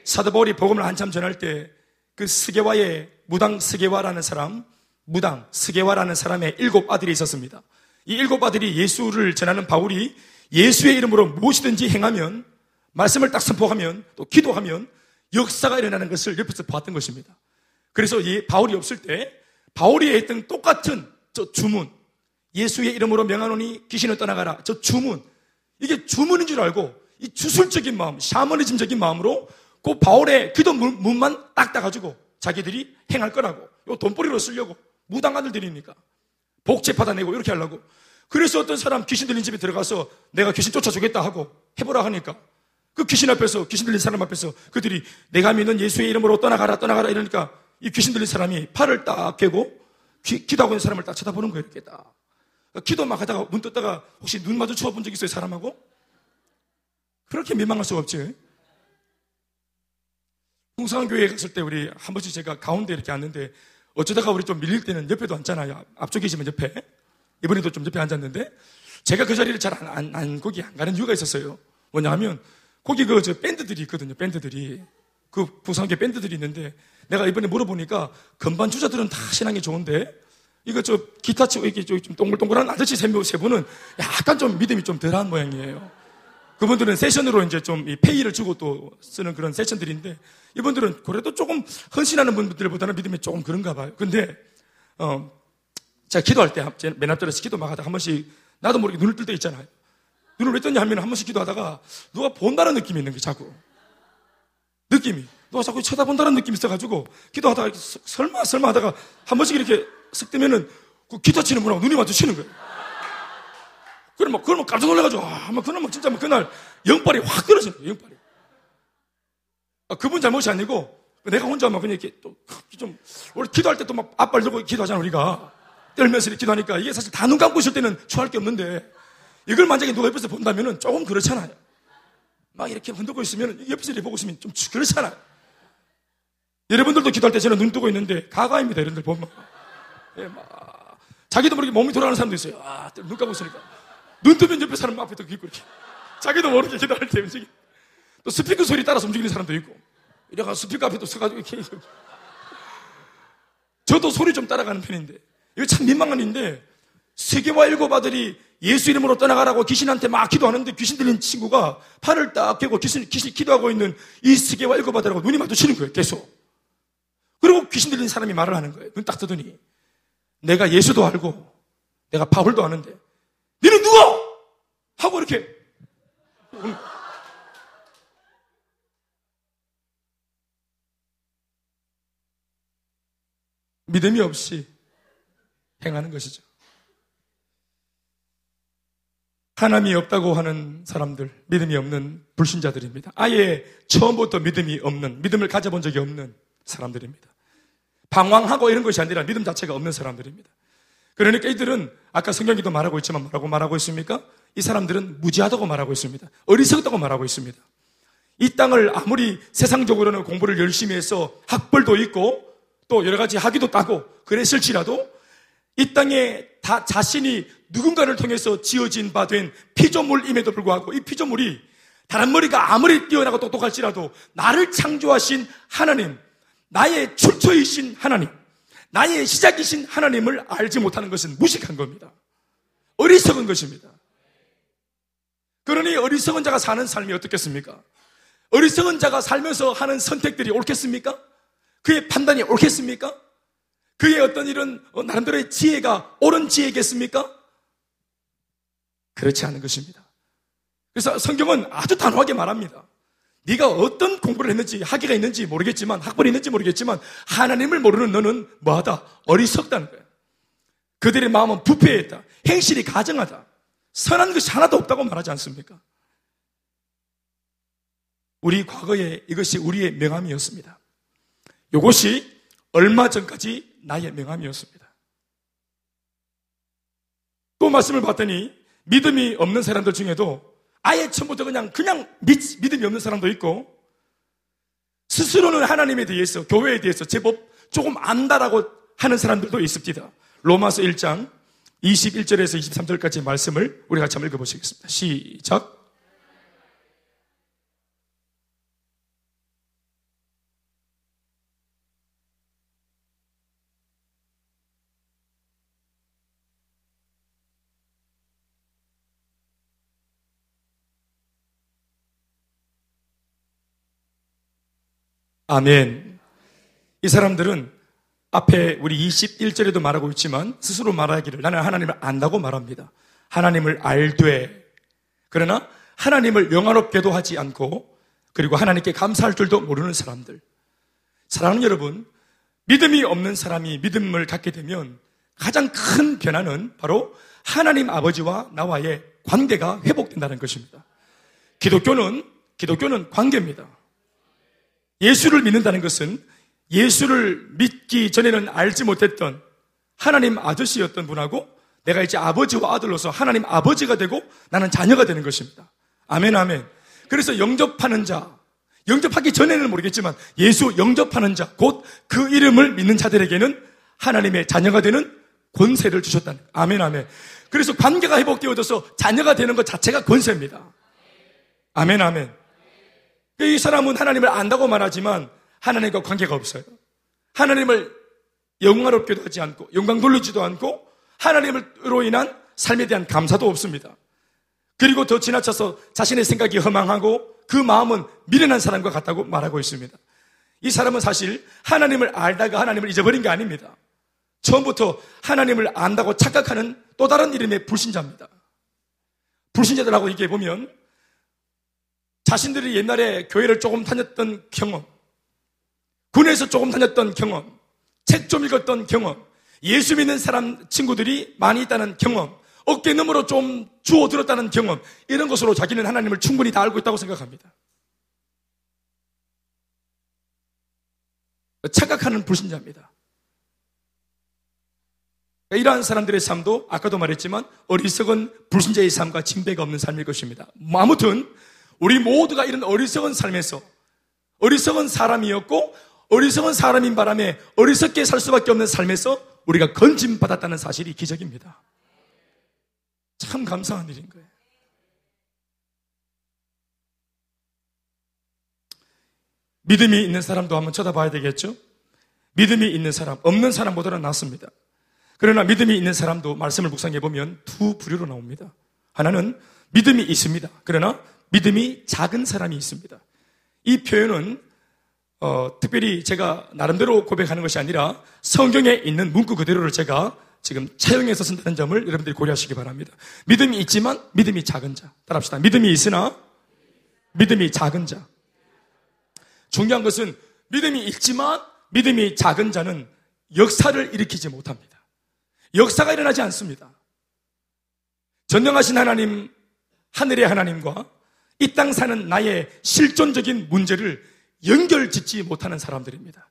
사도 바울이 복음을 한참 전할 때 그 스게와의 무당 스게와라는 사람, 무당 스게와라는 사람의 일곱 아들이 있었습니다. 이 일곱 아들이 예수를 전하는 바울이 예수의 이름으로 무엇이든지 행하면 말씀을 딱 선포하면 또 기도하면 역사가 일어나는 것을 옆에서 봤던 것입니다. 그래서 이 바울이 없을 때 바울이 했던 똑같은 저 주문 예수의 이름으로 명하노니 귀신을 떠나가라. 저 주문. 이게 주문인 줄 알고 이 주술적인 마음 샤머니즘적인 마음으로 그 바울의 기도 문만 딱 따가지고 자기들이 행할 거라고. 요 돈벌이로 쓰려고. 무당 아들들이니까. 복제 받아내고 이렇게 하려고. 그래서 어떤 사람 귀신 들린 집에 들어가서 내가 귀신 쫓아주겠다 하고 해보라 하니까 그 귀신 앞에서 귀신 들린 사람 앞에서 그들이 내가 믿는 예수의 이름으로 떠나가라 떠나가라 이러니까 이 귀신 들린 사람이 팔을 딱 깨고 기, 도하고 있는 사람을 딱 쳐다보는 거예요 이렇게 딱 기도 막 하다가 문 떴다가 혹시 눈 마주쳐 본 적 있어요 사람하고? 그렇게 민망할 수가 없지 풍성교회에 갔을 때 우리 한 번씩 제가 가운데 이렇게 앉는데 어쩌다가 우리 좀 밀릴 때는 옆에도 앉잖아요. 앞쪽이지만 옆에. 이번에도 좀 옆에 앉았는데 제가 그 자리를 잘 안, 안, 안, 거기 안 가는 이유가 있었어요. 뭐냐 하면 거기 그 저 밴드들이 있거든요. 밴드들이. 그 부산계 밴드들이 있는데 내가 이번에 물어보니까 건반 주자들은 다 신앙이 좋은데 이거 저 기타 치고 이렇게 좀 동글동글한 아저씨 세, 세 분은 약간 좀 믿음이 좀 덜한 모양이에요. 그분들은 세션으로 이제 좀 페이를 주고 또 쓰는 그런 세션들인데 이분들은 그래도 조금 헌신하는 분들보다는 믿음이 조금 그런가 봐요. 근데 어 제가 기도할 때 맨 앞자리에서 기도 막 하다가 한 번씩 나도 모르게 눈을 뜰 때 있잖아요. 눈을 왜 떴냐 하면 한 번씩 기도하다가 누가 본다는 느낌이 있는 게 자꾸 느낌이 누가 자꾸 쳐다본다는 느낌이 있어가지고 기도하다가 설마 설마 하다가 한 번씩 이렇게 쓱 뜨면은 그 기타 치는 분하고 눈이 마주치는 거예요. 막, 그러면 깜짝 놀라가지고, 아, 막, 그러면 진짜 막 그날 영빨이 확 떨어지는 거예요, 영빨이. 아, 그분 잘못이 아니고, 내가 혼자 막 그냥 이렇게 또, 좀, 원래 기도할 때 또 막 앞발 들고 기도하잖아, 우리가. 떨면서 이렇게 기도하니까 이게 사실 다 눈 감고 있을 때는 좋아할 게 없는데, 이걸 만약에 누가 옆에서 본다면은 조금 그렇잖아요. 막 이렇게 흔들고 있으면, 옆에서 보고 있으면 좀 그렇잖아요. 여러분들도 기도할 때 저는 눈 뜨고 있는데, 가가입니다, 여러분들 보면. 예, 막. 자기도 모르게 몸이 돌아가는 사람도 있어요. 아, 눈 감고 있으니까. 눈 뜨면 옆에 사람 앞에 또 있고 이렇게. 자기도 모르게 기도할 때 움직이. 또 스피커 소리 따라서 움직이는 사람도 있고. 이래가 스피커 앞에 또 서가지고 이렇게. 저도 소리 좀 따라가는 편인데. 이거 참 민망한 일인데, 세계와 일곱 아들이 예수 이름으로 떠나가라고 귀신한테 막 기도하는데 귀신 들린 친구가 팔을 딱 깨고 귀신, 귀신 기도하고 있는 이 세계와 아들하고 눈이 마주치는 거예요, 계속. 그리고 귀신 들린 사람이 말을 하는 거예요. 눈 딱 뜨더니. 내가 예수도 알고, 내가 바울도 아는데, 너는 누가? 하고 이렇게. 믿음이 없이 행하는 것이죠. 하나님이 없다고 하는 사람들, 믿음이 없는 불신자들입니다. 아예 처음부터 믿음이 없는, 믿음을 가져본 적이 없는 사람들입니다. 방황하고 이런 것이 아니라 믿음 자체가 없는 사람들입니다. 그러니까 이들은 아까 성경기도 말하고 있지만 뭐라고 말하고 있습니까? 이 사람들은 무지하다고 말하고 있습니다. 어리석다고 말하고 있습니다. 이 땅을 아무리 세상적으로는 공부를 열심히 해서 학벌도 있고 또 여러 가지 학위도 따고 그랬을지라도 이 땅에 다 자신이 누군가를 통해서 지어진 바 된 피조물임에도 불구하고 이 피조물이 다른 머리가 아무리 뛰어나고 똑똑할지라도 나를 창조하신 하나님, 나의 출처이신 하나님, 나의 시작이신 하나님을 알지 못하는 것은 무식한 겁니다. 어리석은 것입니다. 그러니 어리석은 자가 사는 삶이 어떻겠습니까? 어리석은 자가 살면서 하는 선택들이 옳겠습니까? 그의 판단이 옳겠습니까? 그의 어떤 이런 어, 나름대로의 지혜가 옳은 지혜겠습니까? 그렇지 않은 것입니다. 그래서 성경은 아주 단호하게 말합니다. 네가 어떤 공부를 했는지 학위가 있는지 모르겠지만 학벌이 있는지 모르겠지만 하나님을 모르는 너는 뭐하다 어리석다는 거야. 그들의 마음은 부패했다. 행실이 가정하다. 선한 것이 하나도 없다고 말하지 않습니까? 우리 과거에 이것이 우리의 명함이었습니다. 이것이 얼마 전까지 나의 명함이었습니다. 또 말씀을 봤더니 믿음이 없는 사람들 중에도 아예 처음부터 그냥, 그냥 믿, 믿음이 없는 사람도 있고, 스스로는 하나님에 대해서, 교회에 대해서 제법 조금 안다라고 하는 사람들도 있습니다. 로마서 1장 21절에서 23절까지 말씀을 우리 같이 한번 읽어보시겠습니다. 시작. 아멘. 이 사람들은 앞에 우리 21절에도 말하고 있지만 스스로 말하기를 나는 하나님을 안다고 말합니다. 하나님을 알되 그러나 하나님을 영화롭게도 하지 않고 그리고 하나님께 감사할 줄도 모르는 사람들. 사랑하는 여러분, 믿음이 없는 사람이 믿음을 갖게 되면 가장 큰 변화는 바로 하나님 아버지와 나와의 관계가 회복된다는 것입니다. 기독교는, 기독교는 관계입니다. 예수를 믿는다는 것은 예수를 믿기 전에는 알지 못했던 하나님 아저씨였던 분하고 내가 이제 아버지와 아들로서 하나님 아버지가 되고 나는 자녀가 되는 것입니다. 아멘, 아멘. 그래서 영접하는 자, 영접하기 전에는 모르겠지만 예수 영접하는 자, 곧 그 이름을 믿는 자들에게는 하나님의 자녀가 되는 권세를 주셨다는. 아멘, 아멘. 그래서 관계가 회복되어져서 자녀가 되는 것 자체가 권세입니다. 아멘, 아멘. 이 사람은 하나님을 안다고 말하지만 하나님과 관계가 없어요. 하나님을 영광롭게도 하지 않고 영광 돌리지도 않고 하나님으로 인한 삶에 대한 감사도 없습니다. 그리고 더 지나쳐서 자신의 생각이 허망하고 그 마음은 미련한 사람과 같다고 말하고 있습니다. 이 사람은 사실 하나님을 알다가 하나님을 잊어버린 게 아닙니다. 처음부터 하나님을 안다고 착각하는 또 다른 이름의 불신자입니다. 불신자들하고 얘기해 보면 자신들이 옛날에 교회를 조금 다녔던 경험, 군에서 조금 다녔던 경험, 책 좀 읽었던 경험, 예수 믿는 사람 친구들이 많이 있다는 경험, 어깨 너머로 좀 주워 들었다는 경험, 이런 것으로 자기는 하나님을 충분히 다 알고 있다고 생각합니다. 착각하는 불신자입니다. 이러한 사람들의 삶도 아까도 말했지만 어리석은 불신자의 삶과 진배가 없는 삶일 것입니다. 뭐 아무튼 우리 모두가 이런 어리석은 삶에서 어리석은 사람이었고 어리석은 사람인 바람에 어리석게 살 수밖에 없는 삶에서 우리가 건짐받았다는 사실이 기적입니다. 참 감사한 일인 거예요. 믿음이 있는 사람도 한번 쳐다봐야 되겠죠? 믿음이 있는 사람, 없는 사람보다는 낫습니다. 그러나 믿음이 있는 사람도 말씀을 묵상해 보면 두 부류로 나옵니다. 하나는 믿음이 있습니다. 그러나 믿음이 작은 사람이 있습니다. 이 표현은 어, 특별히 제가 나름대로 고백하는 것이 아니라 성경에 있는 문구 그대로를 제가 지금 차용해서 쓴다는 점을 여러분들이 고려하시기 바랍니다. 믿음이 있지만 믿음이 작은 자. 따라합시다. 믿음이 있으나 믿음이 작은 자. 중요한 것은 믿음이 있지만 믿음이 작은 자는 역사를 일으키지 못합니다. 역사가 일어나지 않습니다. 전능하신 하나님, 하늘의 하나님과 이 땅 사는 나의 실존적인 문제를 연결 짓지 못하는 사람들입니다.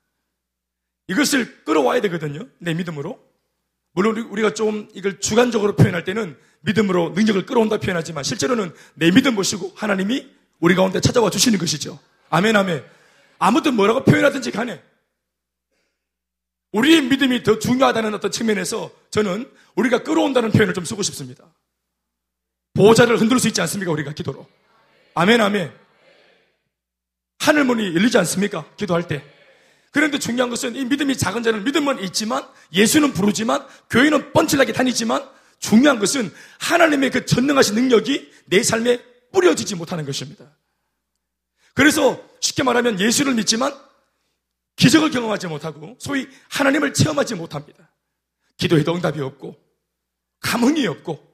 이것을 끌어와야 되거든요. 내 믿음으로. 물론 우리가 좀 이걸 주관적으로 표현할 때는 믿음으로 능력을 끌어온다 표현하지만 실제로는 내 믿음 보시고 하나님이 우리 가운데 찾아와 주시는 것이죠. 아멘, 아멘. 아무튼 뭐라고 표현하든지 간에 우리의 믿음이 더 중요하다는 어떤 측면에서 저는 우리가 끌어온다는 표현을 좀 쓰고 싶습니다. 보호자를 흔들 수 있지 않습니까? 우리가 기도로. 아멘, 아멘. 하늘문이 열리지 않습니까? 기도할 때. 그런데 중요한 것은 이 믿음이 작은 자는 믿음은 있지만 예수는 부르지만 교회는 뻔칠하게 다니지만 중요한 것은 하나님의 그 전능하신 능력이 내 삶에 뿌려지지 못하는 것입니다. 그래서 쉽게 말하면 예수를 믿지만 기적을 경험하지 못하고 소위 하나님을 체험하지 못합니다. 기도해도 응답이 없고 감흥이 없고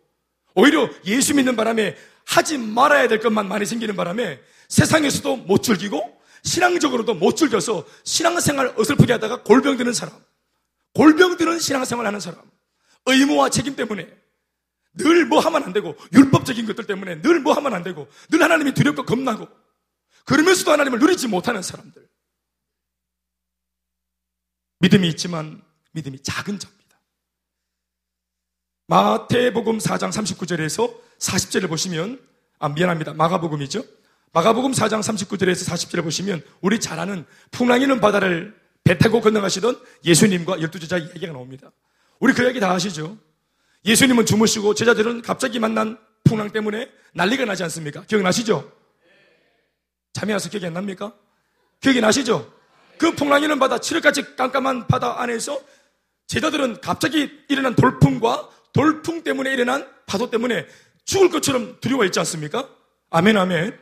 오히려 예수 믿는 바람에 하지 말아야 될 것만 많이 생기는 바람에 세상에서도 못 즐기고 신앙적으로도 못 즐겨서 신앙생활 어설프게 하다가 골병 드는 사람, 골병 드는 신앙생활 하는 사람, 의무와 책임 때문에 늘 뭐 하면 안 되고 율법적인 것들 때문에 늘 뭐 하면 안 되고 늘 하나님이 두렵고 겁나고 그러면서도 하나님을 누리지 못하는 사람들. 믿음이 있지만 믿음이 작은 자입니다. 마태복음 4장 39절에서 40절을 보시면 아 미안합니다. 마가복음이죠. 마가복음 4장 39절에서 40절을 보시면 우리 잘 아는 풍랑이는 바다를 배 타고 건너가시던 예수님과 열두 제자 이야기가 나옵니다. 우리 그 이야기 다 아시죠? 예수님은 주무시고 제자들은 갑자기 만난 풍랑 때문에 난리가 나지 않습니까? 기억나시죠? 잠이 와서 기억이 안 납니까? 기억이 나시죠? 그 풍랑이는 바다, 칠흑같이 깜깜한 바다 안에서 제자들은 갑자기 일어난 돌풍과 돌풍 때문에 일어난 파도 때문에 죽을 것처럼 두려워했지 않습니까? 아멘, 아멘.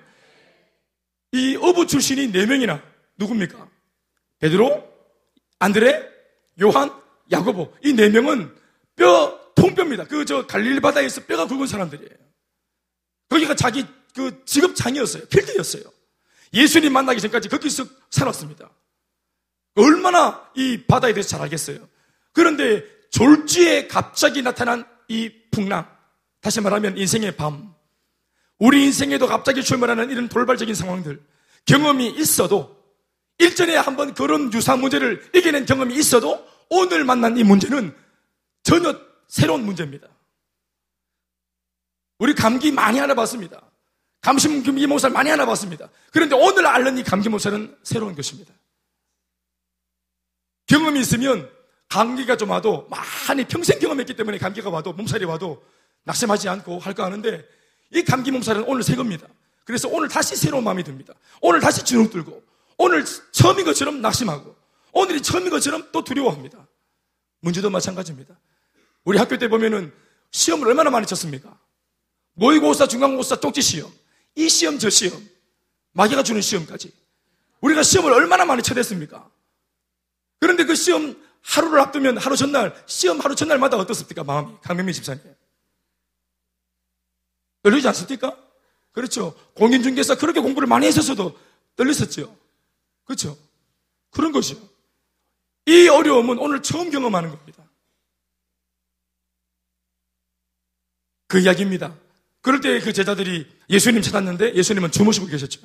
이 어부 출신이 네 명이나 누굽니까? 베드로, 안드레, 요한, 야고보 이네 명은 뼈 통뼈입니다. 그 저 갈릴리 바다에서 뼈가 굵은 사람들이에요. 거기가 자기 그 직업장이었어요. 필드였어요. 예수님 만나기 전까지 거기서 살았습니다. 얼마나 이 바다에 대해서 잘 알겠어요. 그런데 졸지에 갑자기 나타난 이 풍랑, 다시 말하면 인생의 밤, 우리 인생에도 갑자기 출몰하는 이런 돌발적인 상황들, 경험이 있어도 일전에 한번 그런 유사 문제를 이겨낸 경험이 있어도 오늘 만난 이 문제는 전혀 새로운 문제입니다. 우리 감기 많이 알아봤습니다. 감기 모살 많이 알아봤습니다. 그런데 오늘 알는 이 감기 모살은 새로운 것입니다. 경험이 있으면 감기가 좀 와도 많이 평생 경험했기 때문에 감기가 와도 몸살이 와도 낙심하지 않고 할거 아는데 이 감기 몸살은 오늘 새 겁니다. 그래서 오늘 다시 새로운 마음이 듭니다. 오늘 다시 주눅 들고 오늘 처음인 것처럼 낙심하고 오늘이 처음인 것처럼 또 두려워합니다. 문제도 마찬가지입니다. 우리 학교 때 보면은 시험을 얼마나 많이 쳤습니까? 모의고사, 중간고사, 쪽지 시험. 이 시험, 저 시험. 마귀가 주는 시험까지. 우리가 시험을 얼마나 많이 쳐댔습니까? 그런데 그 시험 하루를 앞두면 하루 전날, 시험 하루 전날마다 어떻습니까? 마음이. 강명민 집사님. 떨리지 않습니까? 그렇죠. 공인중개사 그렇게 공부를 많이 했었어도 떨렸었죠. 그렇죠. 그런 것이요. 이 어려움은 오늘 처음 경험하는 겁니다. 그 이야기입니다. 그럴 때 그 제자들이 예수님 찾았는데 예수님은 주무시고 계셨죠.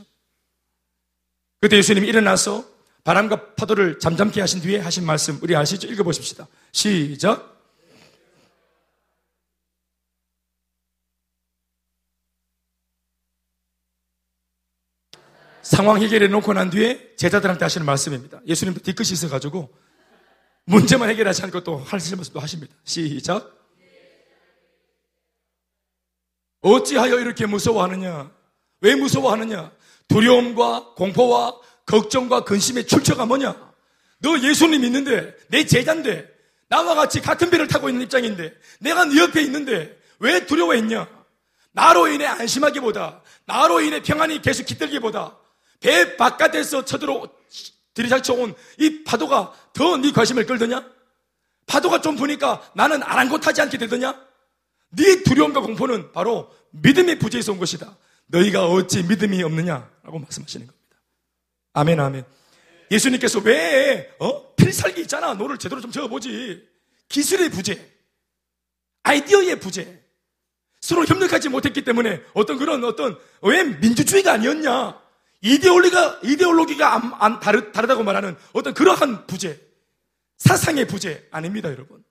그때 예수님이 일어나서 바람과 파도를 잠잠케 하신 뒤에 하신 말씀 우리 아시죠? 읽어보십시다. 시작. 상황 해결해 놓고 난 뒤에 제자들한테 하시는 말씀입니다. 예수님도 뒤끝이 있어가지고 문제만 해결하지 않고 또 하시는 말씀도 하십니다. 시작. 어찌하여 이렇게 무서워하느냐? 왜 무서워하느냐? 두려움과 공포와 걱정과 근심의 출처가 뭐냐? 너 예수님 있는데, 내 제자인데, 나와 같이 같은 배를 타고 있는 입장인데, 내가 네 옆에 있는데, 왜 두려워했냐? 나로 인해 안심하기보다, 나로 인해 평안이 계속 깃들기보다, 배 바깥에서 쳐들어 들이닥쳐 온 이 파도가 더 네 관심을 끌더냐? 파도가 좀 부니까 나는 아랑곳하지 않게 되더냐? 네 두려움과 공포는 바로 믿음의 부재에서 온 것이다. 너희가 어찌 믿음이 없느냐라고 말씀하시는 겁니다. 아멘, 아멘. 예수님께서 왜, 어? 필살기 있잖아. 너를 제대로 좀 적어보지. 기술의 부재. 아이디어의 부재. 서로 협력하지 못했기 때문에 어떤 그런 어떤, 왜 민주주의가 아니었냐? 이데올리가, 이데올로기가 안, 안, 다르, 다르다고 말하는 어떤 그러한 부재, 사상의 부재 아닙니다, 여러분.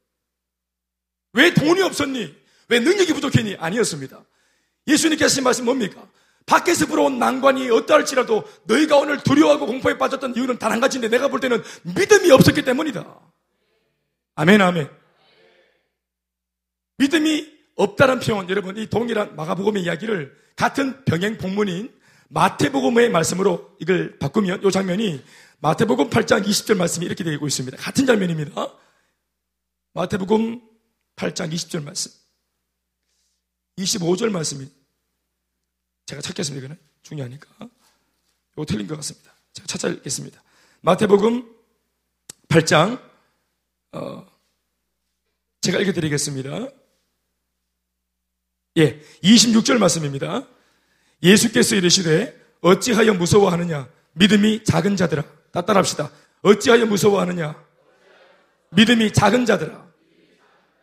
왜 돈이 없었니? 왜 능력이 부족했니? 아니었습니다. 예수님께서 하신 말씀 뭡니까? 밖에서 불어온 난관이 어떠할지라도 너희가 오늘 두려워하고 공포에 빠졌던 이유는 단 한 가지인데 내가 볼 때는 믿음이 없었기 때문이다. 아멘, 아멘. 믿음이 없다는 표현, 여러분, 이 동일한 마가복음의 이야기를 같은 병행 복문인 마태복음의 말씀으로 이걸 바꾸면 이 장면이 마태복음 8장 20절 말씀이 이렇게 되고 있습니다. 같은 장면입니다. 마태복음 8장 20절 말씀. 25절 말씀이 제가 찾겠습니다. 이거는 중요하니까. 이거 틀린 것 같습니다. 제가 찾아뵙겠습니다. 마태복음 8장 어, 제가 읽어드리겠습니다. 예, 26절 말씀입니다. 예수께서 이르시되 어찌하여 무서워하느냐? 믿음이 작은 자들아. 다 따라합시다. 어찌하여 무서워하느냐? 믿음이 작은 자들아.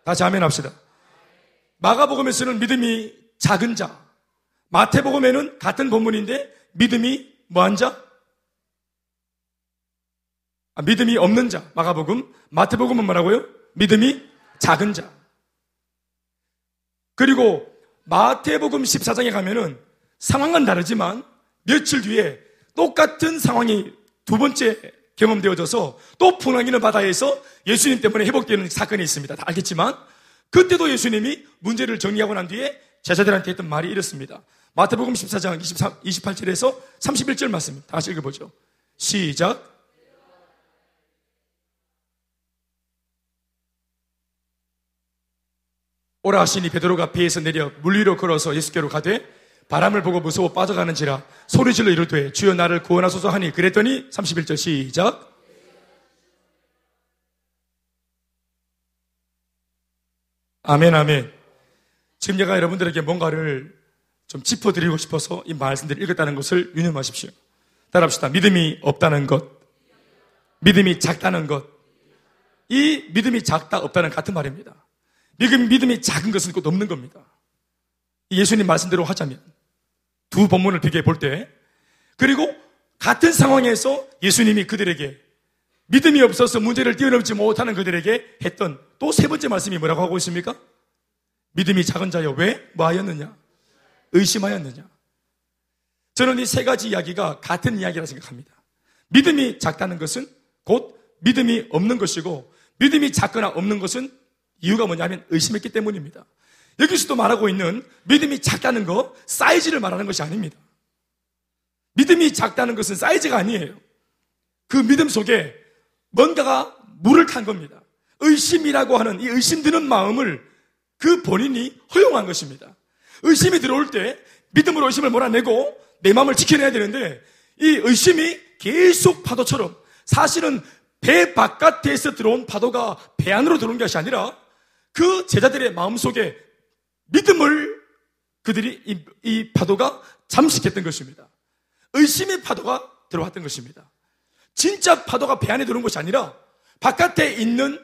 다시 아멘 합시다. 마가복음에서는 믿음이 작은 자. 마태복음에는 같은 본문인데 믿음이 뭐한 자? 아, 믿음이 없는 자. 마가복음. 마태복음은 뭐라고요? 믿음이 작은 자. 그리고 마태복음 14장에 가면은 상황은 다르지만 며칠 뒤에 똑같은 상황이 두 번째 경험되어져서 또 풍랑이는 바다에서 예수님 때문에 회복되는 사건이 있습니다. 다 알겠지만 그때도 예수님이 문제를 정리하고 난 뒤에 제자들한테 했던 말이 이렇습니다. 마태복음 14장 23, 28절에서 31절 말씀 다시 읽어보죠. 시작. 오라 하시니 베드로가 배에서 내려 물 위로 걸어서 예수께로 가되 바람을 보고 무서워 빠져가는지라 소리질러 이르되 주여 나를 구원하소서 하니 그랬더니 31절 시작. 아멘 아멘. 지금 제가 여러분들에게 뭔가를 좀 짚어드리고 싶어서 이 말씀들을 읽었다는 것을 유념하십시오. 따라합시다. 믿음이 없다는 것 믿음이 작다는 것이 믿음이 작다 없다는 같은 말입니다. 믿음, 믿음이 작은 것은 곧 없는 겁니다. 예수님 말씀대로 하자면 두 본문을 비교해 볼 때, 그리고 같은 상황에서 예수님이 그들에게 믿음이 없어서 문제를 뛰어넘지 못하는 그들에게 했던 또 세 번째 말씀이 뭐라고 하고 있습니까? 믿음이 작은 자여 왜? 뭐 하였느냐? 의심하였느냐? 저는 이 세 가지 이야기가 같은 이야기라 생각합니다. 믿음이 작다는 것은 곧 믿음이 없는 것이고 믿음이 작거나 없는 것은 이유가 뭐냐면 의심했기 때문입니다. 여기서도 말하고 있는 믿음이 작다는 거 사이즈를 말하는 것이 아닙니다. 믿음이 작다는 것은 사이즈가 아니에요. 그 믿음 속에 뭔가가 물을 탄 겁니다. 의심이라고 하는 이 의심 드는 마음을 그 본인이 허용한 것입니다. 의심이 들어올 때 믿음으로 의심을 몰아내고 내 마음을 지켜내야 되는데 이 의심이 계속 파도처럼 사실은 배 바깥에서 들어온 파도가 배 안으로 들어온 것이 아니라 그 제자들의 마음속에 믿음을 그들이 이, 이 파도가 잠식했던 것입니다. 의심의 파도가 들어왔던 것입니다. 진짜 파도가 배 안에 들어온 것이 아니라 바깥에 있는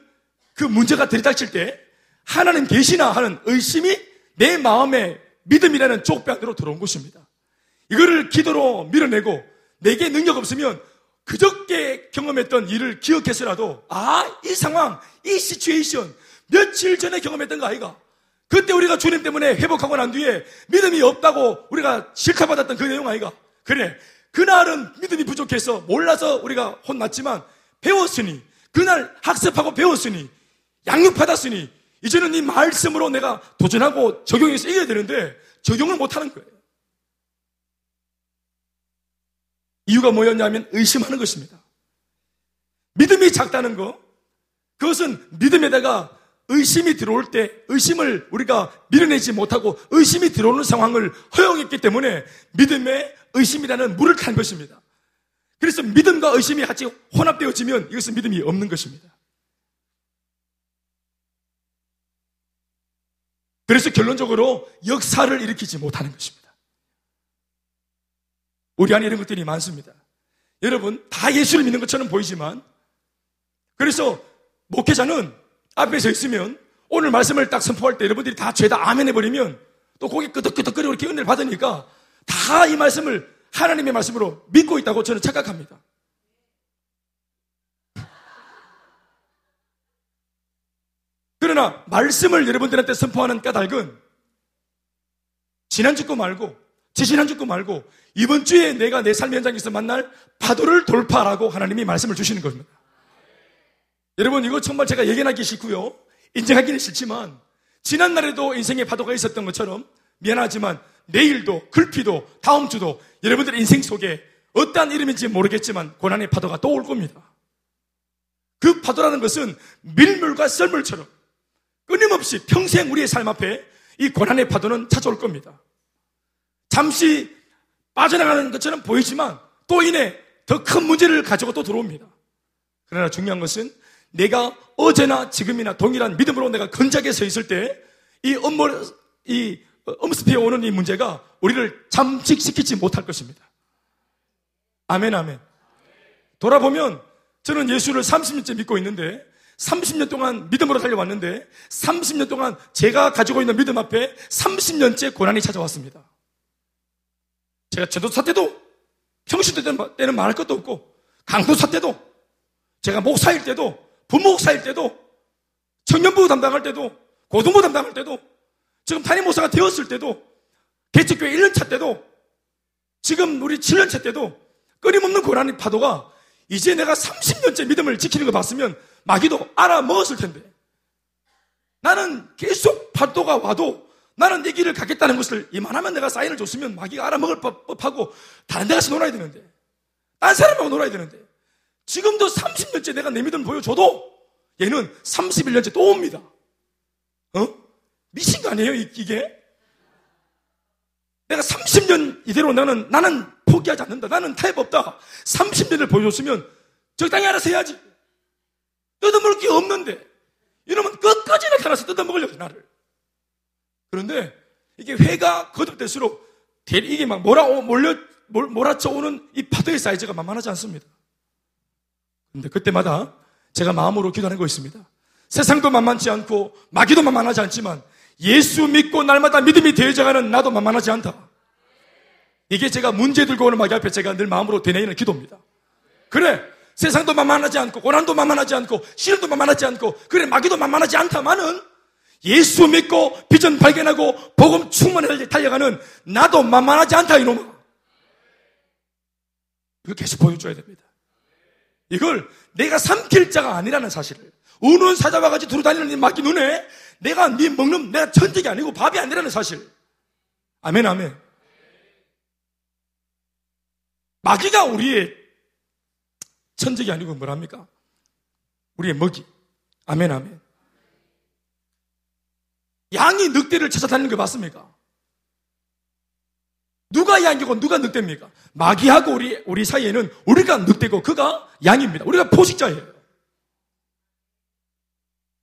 그 문제가 들이닥칠 때 하나님 계시나 하는 의심이 내 마음에 믿음이라는 쪽배 안으로 들어온 것입니다. 이거를 기도로 밀어내고 내게 능력 없으면 그저께 경험했던 일을 기억해서라도 아, 이 상황, 이 시츄에이션 며칠 전에 경험했던 거 아이가? 그때 우리가 주님 때문에 회복하고 난 뒤에 믿음이 없다고 우리가 실컷받았던 그 내용 아이가? 그래. 그날은 믿음이 부족해서 몰라서 우리가 혼났지만 배웠으니 그날 학습하고 배웠으니 양육받았으니 이제는 이 말씀으로 내가 도전하고 적용해서 이겨야 되는데 적용을 못하는 거예요. 이유가 뭐였냐면 의심하는 것입니다. 믿음이 작다는 거, 그것은 믿음에다가 의심이 들어올 때 의심을 우리가 밀어내지 못하고 의심이 들어오는 상황을 허용했기 때문에 믿음에 의심이라는 물을 탄 것입니다. 그래서 믿음과 의심이 같이 혼합되어지면 이것은 믿음이 없는 것입니다. 그래서 결론적으로 역사를 일으키지 못하는 것입니다. 우리 안에 이런 것들이 많습니다. 여러분, 다 예수를 믿는 것처럼 보이지만, 그래서 목회자는 앞에 서 있으면 오늘 말씀을 딱 선포할 때 여러분들이 다 죄다 아멘 해버리면 또 고개 끄덕끄덕거리고 이렇게 은혜를 받으니까 다 이 말씀을 하나님의 말씀으로 믿고 있다고 저는 착각합니다. 그러나 말씀을 여러분들한테 선포하는 까닭은 지난주 거 말고 지지난주 거 말고 이번 주에 내가 내삶 현장에서 만날 파도를 돌파라고 하나님이 말씀을 주시는 겁니다. 여러분 이거 정말 제가 예견하기 싫고요. 인정하기는 싫지만 지난날에도 인생의 파도가 있었던 것처럼 미안하지만 내일도 글피도 다음 주도 여러분들 인생 속에 어떠한 이름인지 모르겠지만 고난의 파도가 또 올 겁니다. 그 파도라는 것은 밀물과 썰물처럼 끊임없이 평생 우리의 삶 앞에 이 고난의 파도는 찾아올 겁니다. 잠시 빠져나가는 것처럼 보이지만 또 이내 더 큰 문제를 가지고 또 들어옵니다. 그러나 중요한 것은 내가 어제나 지금이나 동일한 믿음으로 내가 건작에 서 있을 때 이 엄물, 이 엄습해 오는 이 문제가 우리를 잠식시키지 못할 것입니다. 아멘, 아멘. 돌아보면 저는 예수를 30년째 믿고 있는데 30년 동안 믿음으로 살려왔는데 30년 동안 제가 가지고 있는 믿음 앞에 30년째 고난이 찾아왔습니다. 제가 제도사 때도 평시 때는 말할 것도 없고 강도사 때도 제가 목사일 때도 부목사일 때도 청년부 담당할 때도 고등부 담당할 때도 지금 담임 목사가 되었을 때도 개척교회 1년차 때도 지금 우리 7년차 때도 끊임없는 고난의 파도가 이제 내가 30년째 믿음을 지키는 거 봤으면 마귀도 알아먹었을 텐데. 나는 계속 파도가 와도 나는 내 길을 가겠다는 것을 이만하면 내가 사인을 줬으면 마귀가 알아먹을 법하고 다른 데 가서 놀아야 되는데 딴 사람하고 놀아야 되는데 지금도 30년째 내가 내 믿음 을 보여줘도 얘는 31년째 또 옵니다. 어? 미친 거 아니에요, 이게? 내가 30년 이대로 나는, 나는 포기하지 않는다. 나는 타협 없다. 30년을 보여줬으면 적당히 알아서 해야지. 뜯어먹을 게 없는데. 이놈은 끝까지 나타나서 뜯어먹으려고 나를. 그런데 이게 회가 거듭될수록 이게 막 몰아, 몰려, 몰아쳐 오는 이 파도의 사이즈가 만만하지 않습니다. 근데 그때마다 제가 마음으로 기도하는 거 있습니다. 세상도 만만치 않고 마귀도 만만하지 않지만 예수 믿고 날마다 믿음이 되어져가는 나도 만만하지 않다. 이게 제가 문제 들고 오는 마귀 앞에 제가 늘 마음으로 되뇌이는 기도입니다. 그래 세상도 만만하지 않고 고난도 만만하지 않고 시련도 만만하지 않고 그래 마귀도 만만하지 않다마는 예수 믿고 비전 발견하고 복음 충만해 달려가는 나도 만만하지 않다 이놈아. 이거 계속 보여줘야 됩니다. 이걸 내가 삼킬 자가 아니라는 사실을 우는 사자와 같이 두루 다니는 마귀 눈에 내가 네 먹는 내가 천직이 아니고 밥이 아니라는 사실. 아멘 아멘. 마귀가 우리의 천직이 아니고 뭐랍니까? 우리의 먹이. 아멘 아멘. 양이 늑대를 찾아다니는 게 맞습니까? 누가 양이고 누가 늑대입니까? 마귀하고 우리, 우리 사이에는 우리가 늑대고 그가 양입니다. 우리가 포식자예요.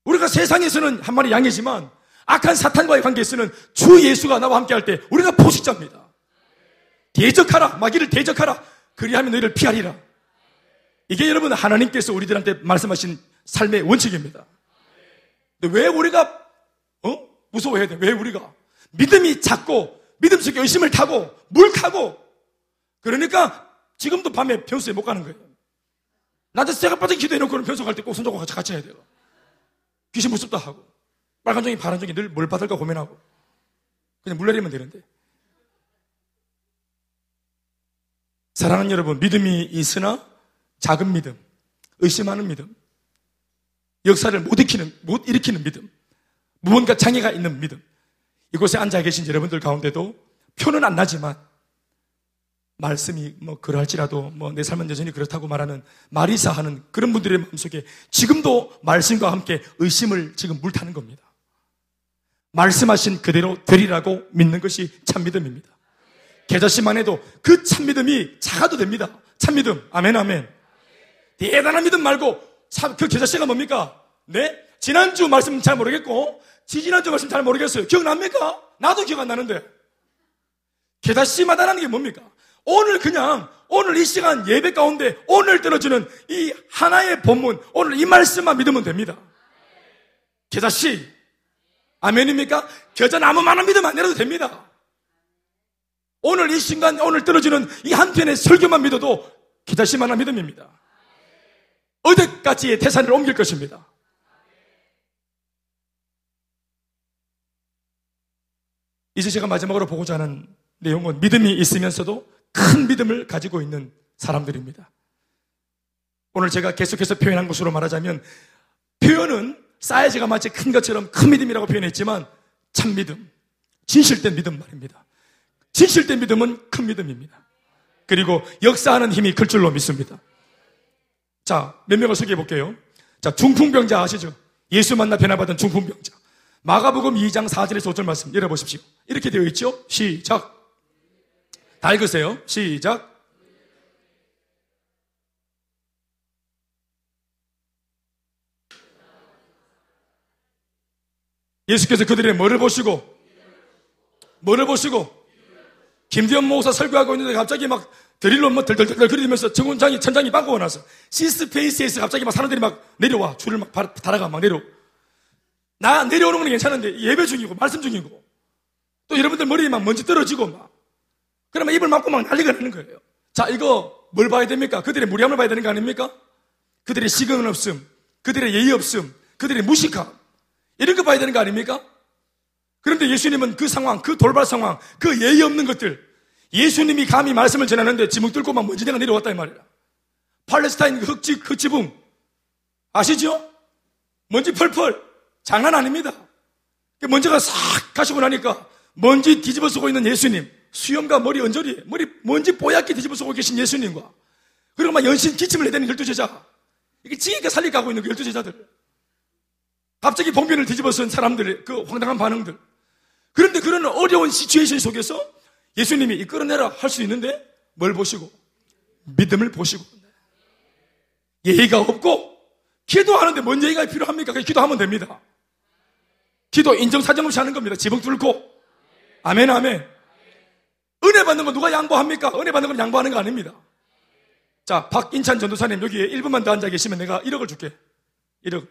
우리가 세상에서는 한 마리 양이지만 악한 사탄과의 관계에서는 주 예수가 나와 함께 할 때 우리가 포식자입니다. 대적하라. 마귀를 대적하라. 그리하면 너희를 피하리라. 이게 여러분 하나님께서 우리들한테 말씀하신 삶의 원칙입니다. 근데 왜 우리가 어? 무서워해야 돼? 왜 우리가 믿음이 작고 믿음 속에 의심을 타고 물 타고 그러니까 지금도 밤에 변수에 못 가는 거예요. 나한테 새가 빠진 기도해놓고는 변수 갈 때 꼭 손잡고 같이 같이 해야 돼요. 귀신 무섭다 하고 빨간 종이 파란 종이 늘 뭘 받을까 고민하고 그냥 물 내리면 되는데 사랑하는 여러분 믿음이 있으나 작은 믿음 의심하는 믿음 역사를 못 일으키는 못 일으키는 믿음 무언가 장애가 있는 믿음 이곳에 앉아 계신 여러분들 가운데도 표는 안 나지만 말씀이 뭐 그러할지라도 뭐 내 삶은 여전히 그렇다고 말하는 마리사 하는 그런 분들의 마음속에 지금도 말씀과 함께 의심을 지금 물타는 겁니다. 말씀하신 그대로 되리라고 믿는 것이 참믿음입니다. 계자씨만 해도 그 참믿음이 작아도 됩니다. 참믿음. 아멘, 아멘. 대단한 믿음 말고 참, 그 계자씨가 뭡니까? 네? 지난주 말씀 잘 모르겠고, 지지난주 말씀 잘 모르겠어요. 기억납니까? 나도 기억 안 나는데. 계자씨마다라는 게 뭡니까? 오늘 그냥 오늘 이 시간 예배 가운데 오늘 떨어지는 이 하나의 본문 오늘 이 말씀만 믿으면 됩니다. 계자씨 아멘입니까? 겨자 나무 많은 믿음 안 내려도 됩니다. 오늘 이 순간 오늘 떨어지는 이 한 편의 설교만 믿어도 계자씨만한 믿음입니다. 어디까지의 태산을 옮길 것입니다. 이제 제가 마지막으로 보고자 하는 내용은 믿음이 있으면서도 큰 믿음을 가지고 있는 사람들입니다. 오늘 제가 계속해서 표현한 것으로 말하자면 표현은 사이즈가 마치 큰 것처럼 큰 믿음이라고 표현했지만 참 믿음, 진실된 믿음 말입니다. 진실된 믿음은 큰 믿음입니다. 그리고 역사하는 힘이 클 줄로 믿습니다. 자, 몇 명을 소개해 볼게요. 자, 중풍병자 아시죠? 예수 만나 변화받은 중풍병자. 마가복음 2장 4절에서 5절 말씀 열어보십시오. 이렇게 되어 있죠? 시작. 다 읽으세요. 시작. 예수께서 그들의 뭐를 보시고 뭐를 보시고 김대현 목사 설교하고 있는데 갑자기 막 드릴로 뭐 덜덜덜 그리면서 정원장이 천장이 바꾸고 나서 시스페이스에서 갑자기 막 사람들이 막 내려와 줄을 막 달아가 막 내려 나 내려오는 건 괜찮은데 예배 중이고 말씀 중이고 또 여러분들 머리에 막 먼지 떨어지고 막 그러면 입을 막고 막 난리가 나는 거예요. 자, 이거 뭘 봐야 됩니까? 그들의 무리함을 봐야 되는 거 아닙니까? 그들의 시근 없음, 그들의 예의 없음, 그들의 무식함. 이런 거 봐야 되는 거 아닙니까? 그런데 예수님은 그 상황, 그 돌발 상황, 그 예의 없는 것들, 예수님이 감히 말씀을 전하는데 지붕 뚫고 막 먼지내가 내려왔다 이 말이야. 팔레스타인 그 흑지, 그 지붕. 아시죠? 먼지 펄펄. 장난 아닙니다. 먼지가 싹 가시고 나니까 먼지 뒤집어 쓰고 있는 예수님. 수염과 머리 언저리, 머리 먼지 뽀얗게 뒤집어 쓰고 계신 예수님과 그리고 막 연신 기침을 해대는 열두 제자. 이게 지니까 살리가고 있는 그 열두 제자들. 갑자기 봉변을 뒤집어 쓴 사람들의 그 황당한 반응들. 그런데 그런 어려운 시츄에이션 속에서 예수님이 이끌어내라 할 수 있는데 뭘 보시고? 믿음을 보시고. 예의가 없고 기도하는데 뭔 얘기가 필요합니까? 기도하면 됩니다. 기도 인정 사정 없이 하는 겁니다. 지붕 뚫고. 아멘, 아멘. 은혜 받는 거 누가 양보합니까? 은혜 받는 건 양보하는 거 아닙니다. 자, 박인찬 전도사님 여기에 1분만 더 앉아 계시면 내가 1억을 줄게. 1억.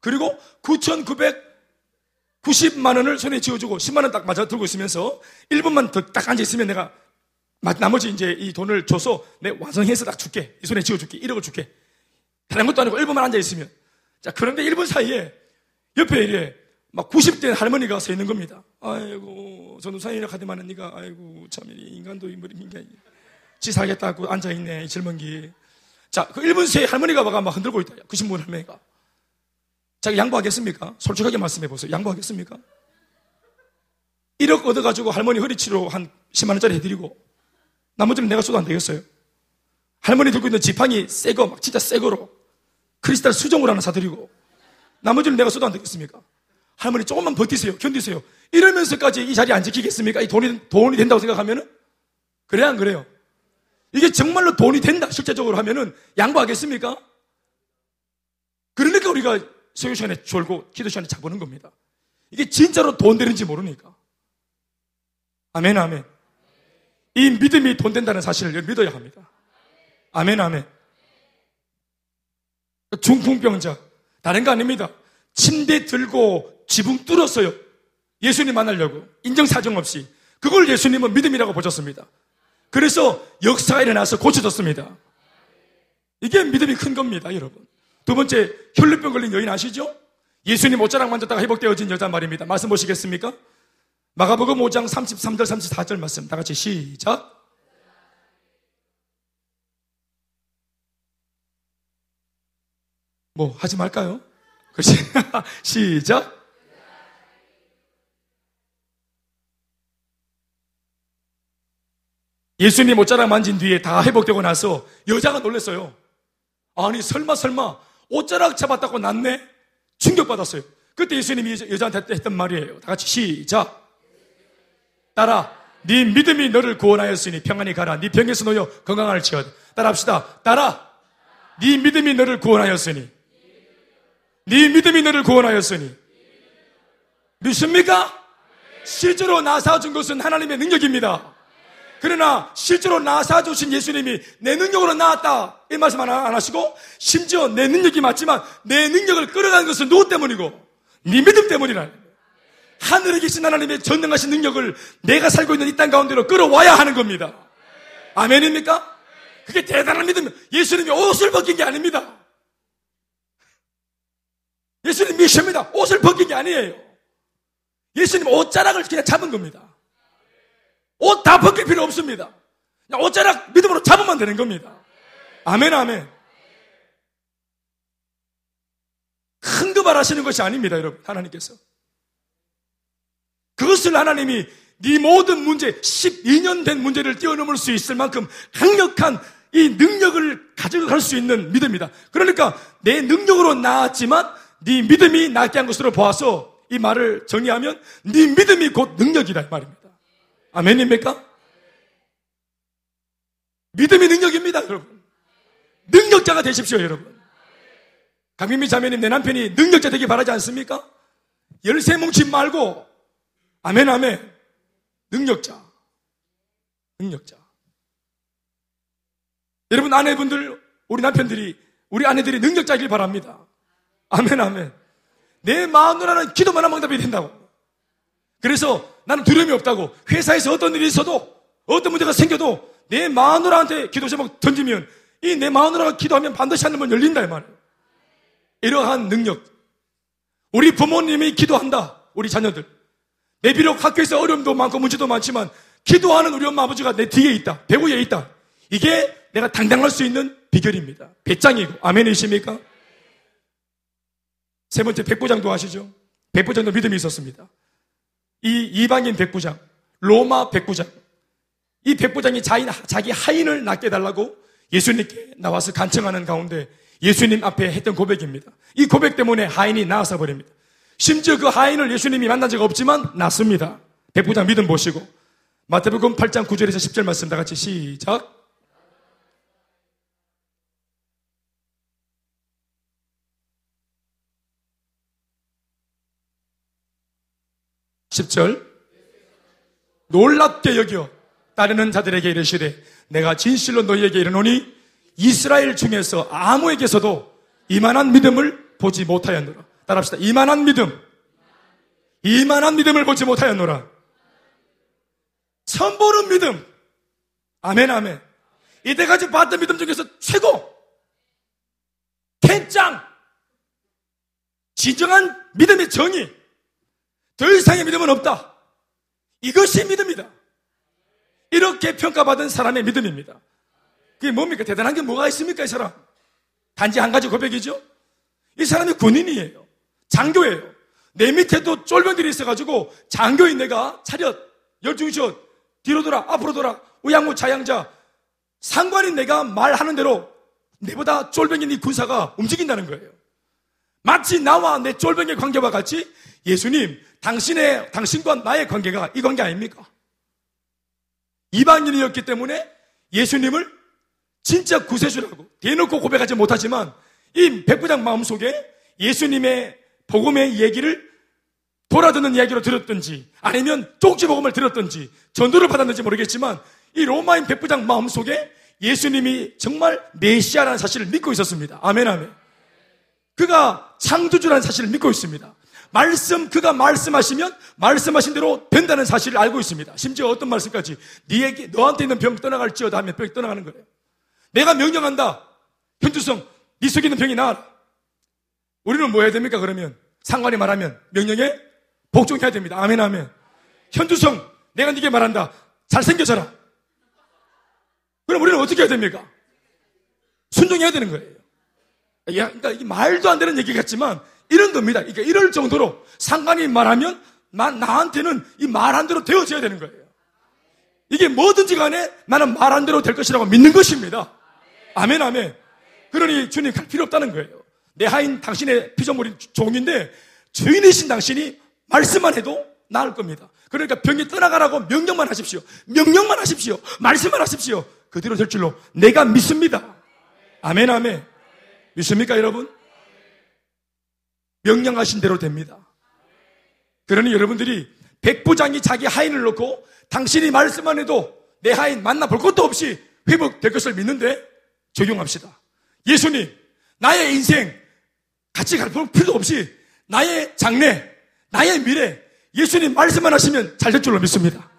그리고 9,990만 원을 손에 쥐어주고 10만 원 딱 맞아 들고 있으면서 1분만 더 딱 앉아 있으면 내가 나머지 이제 이 돈을 줘서 내 완성해서 딱 줄게. 이 손에 쥐어줄게. 1억을 줄게. 다른 것도 아니고 1분만 앉아 있으면. 자, 그런데 1분 사이에 옆에 이래 막 90대 할머니가 서 있는 겁니다. 아이고, 전도사님이라 하더만은 니가 아이고, 참 인간도 이 머리 인간이. 지 살겠다고 앉아있네, 이 젊은 기. 자, 그 1분 새에 할머니가 막 흔들고 있다. 그 신분 할머니가. 자기 양보하겠습니까? 솔직하게 말씀해 보세요. 양보하겠습니까? 1억 얻어가지고 할머니 허리치료 한 10만원짜리 해드리고, 나머지는 내가 써도 안 되겠어요? 할머니 들고 있는 지팡이 새 거, 막 진짜 새 거로 크리스탈 수정으로 하나 사드리고, 나머지는 내가 써도 안 되겠습니까? 할머니 조금만 버티세요. 견디세요. 이러면서까지 이 자리 안 지키겠습니까? 이 돈이, 돈이 된다고 생각하면은? 그래야 안 그래요? 이게 정말로 돈이 된다, 실제적으로 하면은 양보하겠습니까? 그러니까 우리가 소요 시간에 졸고 기도 시간에 자보는 겁니다. 이게 진짜로 돈 되는지 모르니까. 아멘, 아멘. 이 믿음이 돈 된다는 사실을 믿어야 합니다. 아멘, 아멘. 중풍병자. 다른 거 아닙니다. 침대 들고 지붕 뚫었어요. 예수님 만나려고. 인정사정 없이. 그걸 예수님은 믿음이라고 보셨습니다. 그래서 역사가 일어나서 고쳐졌습니다. 이게 믿음이 큰 겁니다, 여러분. 두 번째, 혈류병 걸린 여인 아시죠? 예수님 옷자락 만졌다가 회복되어진 여자 말입니다. 말씀 보시겠습니까? 마가복음 5장 33절, 34절 말씀. 다 같이 시작. 뭐, 하지 말까요? 그렇지. 시작. 예수님 옷자락 만진 뒤에 다 회복되고 나서 여자가 놀랐어요. 아니, 설마, 설마, 옷자락 잡았다고 났네? 충격받았어요. 그때 예수님이 여자한테 했던 말이에요. 다 같이 시작. 따라, 네 믿음이 너를 구원하였으니 평안히 가라. 네 병에서 놓여 건강할 지어다. 따라합시다. 따라, 네 믿음이 너를 구원하였으니. 네 믿음이 너를 구원하였으니. 믿습니까? 실제로 나사준 것은 하나님의 능력입니다. 그러나 실제로 나사 주신 예수님이 내 능력으로 나왔다. 이 말씀 안 하시고 심지어 내 능력이 맞지만 내 능력을 끌어가는 것은 누구 때문이고 네 믿음 때문이라. 하늘에 계신 하나님의 전능하신 능력을 내가 살고 있는 이 땅 가운데로 끌어와야 하는 겁니다. 아멘입니까? 그게 대단한 믿음. 예수님이 옷을 벗긴 게 아닙니다. 예수님 미션입니다. 옷을 벗긴 게 아니에요. 예수님 옷자락을 그냥 잡은 겁니다. 옷 다 벗길 필요 없습니다. 그냥 옷자락 믿음으로 잡으면 되는 겁니다. 아멘, 아멘. 큰거 말하시는 것이 아닙니다, 여러분. 하나님께서. 그것을 하나님이 네 모든 문제, 12년 된 문제를 뛰어넘을 수 있을 만큼 강력한 이 능력을 가져갈 수 있는 믿음이다. 그러니까 내 능력으로 나았지만 네 믿음이 낫게 한 것으로 보아서 이 말을 정리하면 네 믿음이 곧 능력이다 이 말입니다. 아멘입니까? 믿음이 능력입니다, 여러분. 능력자가 되십시오, 여러분. 강민미 자매님, 내 남편이 능력자 되기 바라지 않습니까? 열세 뭉침 말고, 아멘, 아멘. 능력자. 능력자. 여러분, 아내분들, 우리 남편들이, 우리 아내들이 능력자이길 바랍니다. 아멘, 아멘. 내 마누라는 기도만 하면 응답이 된다고. 그래서 나는 두려움이 없다고. 회사에서 어떤 일이 있어도, 어떤 문제가 생겨도, 내 마누라한테 기도 제목 던지면, 이 내 마누라가 기도하면 반드시 하늘문 열린다, 이 말이에요. 이러한 능력. 우리 부모님이 기도한다. 우리 자녀들. 내 비록 학교에서 어려움도 많고 문제도 많지만, 기도하는 우리 엄마 아버지가 내 뒤에 있다. 배후에 있다. 이게 내가 당당할 수 있는 비결입니다. 배짱이고. 아멘이십니까? 세 번째 백부장도 아시죠? 백부장도 믿음이 있었습니다. 이 이방인 백부장, 로마 백부장, 이 백부장이 자인, 자기 하인을 낳게 달라고 예수님께 나와서 간청하는 가운데 예수님 앞에 했던 고백입니다. 이 고백 때문에 하인이 나와서 버립니다. 심지어 그 하인을 예수님이 만난 적 없지만 낳습니다. 백부장 믿음 보시고 마태복음 8장 9절에서 10절 말씀 다 같이 시작. 10절. 놀랍게 여겨 따르는 자들에게 이르시되 내가 진실로 너희에게 이르노니 이스라엘 중에서 아무에게서도 이만한 믿음을 보지 못하였노라. 따라합시다. 이만한 믿음. 이만한 믿음을 보지 못하였노라. 처음 보는 믿음. 아멘, 아멘. 이때까지 봤던 믿음 중에서 최고. 캔짱. 진정한 믿음의 정의. 더 이상의 믿음은 없다. 이것이 믿음이다. 이렇게 평가받은 사람의 믿음입니다. 그게 뭡니까? 대단한 게 뭐가 있습니까, 이 사람? 단지 한 가지 고백이죠? 이 사람이 군인이에요. 장교예요. 내 밑에도 쫄병들이 있어가지고 장교인 내가 차렷, 열중시옷, 뒤로 돌아, 앞으로 돌아, 우양무 자양자, 상관인 내가 말하는 대로 내보다 쫄병인 이 군사가 움직인다는 거예요. 마치 나와 내 쫄병의 관계와 같이 예수님, 당신의, 당신과 나의 관계가 이 관계 아닙니까? 이방인이었기 때문에 예수님을 진짜 구세주라고 대놓고 고백하지 못하지만 이 백부장 마음속에 예수님의 복음의 얘기를 돌아듣는 이야기로 들었든지 아니면 쪽지 복음을 들었든지 전도를 받았는지 모르겠지만 이 로마인 백부장 마음속에 예수님이 정말 메시아라는 사실을 믿고 있었습니다. 아멘 아멘. 그가 창조주라는 사실을 믿고 있습니다. 말씀 그가 말씀하시면 말씀하신 대로 된다는 사실을 알고 있습니다. 심지어 어떤 말씀까지 네에게 너한테 있는 병 떠나갈지어다 하면 병이 떠나가는 거예요. 내가 명령한다. 현주성 네 속에 있는 병이 나아라. 우리는 뭐 해야 됩니까 그러면 상관이 말하면 명령에 복종해야 됩니다. 아멘 아멘. 현주성 내가 네게 말한다. 잘생겨져라. 그럼 우리는 어떻게 해야 됩니까? 순종해야 되는 거예요. 야, 그러니까 말도 안 되는 얘기 같지만 이런 겁니다. 그러니까 이럴 정도로 상관이 말하면 나, 나한테는 이 말한 대로 되어져야 되는 거예요. 이게 뭐든지 간에 나는 말한 대로 될 것이라고 믿는 것입니다. 아멘, 아멘. 그러니 주님 갈 필요 없다는 거예요. 내 하인 당신의 피조물인 종인데 주인이신 당신이 말씀만 해도 나을 겁니다. 그러니까 병이 떠나가라고 명령만 하십시오. 명령만 하십시오. 말씀만 하십시오. 그대로 될 줄로 내가 믿습니다. 아멘, 아멘. 믿습니까, 여러분? 명령하신 대로 됩니다. 그러니 여러분들이 백부장이 자기 하인을 놓고 당신이 말씀만 해도 내 하인 만나볼 것도 없이 회복될 것을 믿는데 적용합시다. 예수님, 나의 인생 같이 갈 필요도 없이 나의 장래, 나의 미래, 예수님 말씀만 하시면 잘 될 줄로 믿습니다.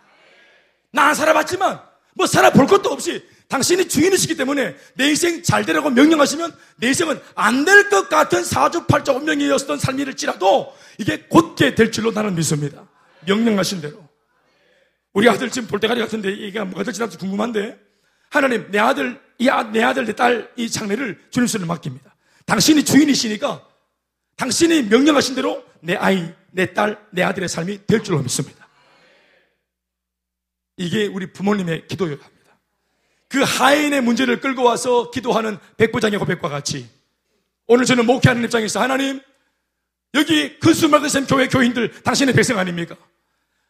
나 살아봤지만 뭐 살아볼 것도 없이 당신이 주인이시기 때문에 내 인생 잘 되라고 명령하시면 내 인생은 안 될 것 같은 사주팔자 운명이었던 삶일지라도 이게 곧게 될 줄로 나는 믿습니다. 명령하신 대로. 우리 아들 지금 볼때가리 같은데 이게 뭐가 될지 나도 궁금한데 하나님 내 아들 이 아, 내 아들 내 딸 이 장래를 주님 손에 맡깁니다. 당신이 주인이시니까 당신이 명령하신 대로 내 아이, 내 딸, 내 아들의 삶이 될 줄로 믿습니다. 이게 우리 부모님의 합니다. 그 하인의 문제를 끌고 와서 기도하는 백부장의 고백과 같이 오늘 저는 목회하는 입장에서 하나님 여기 근수마그샘 교회 교인들 당신의 백성 아닙니까?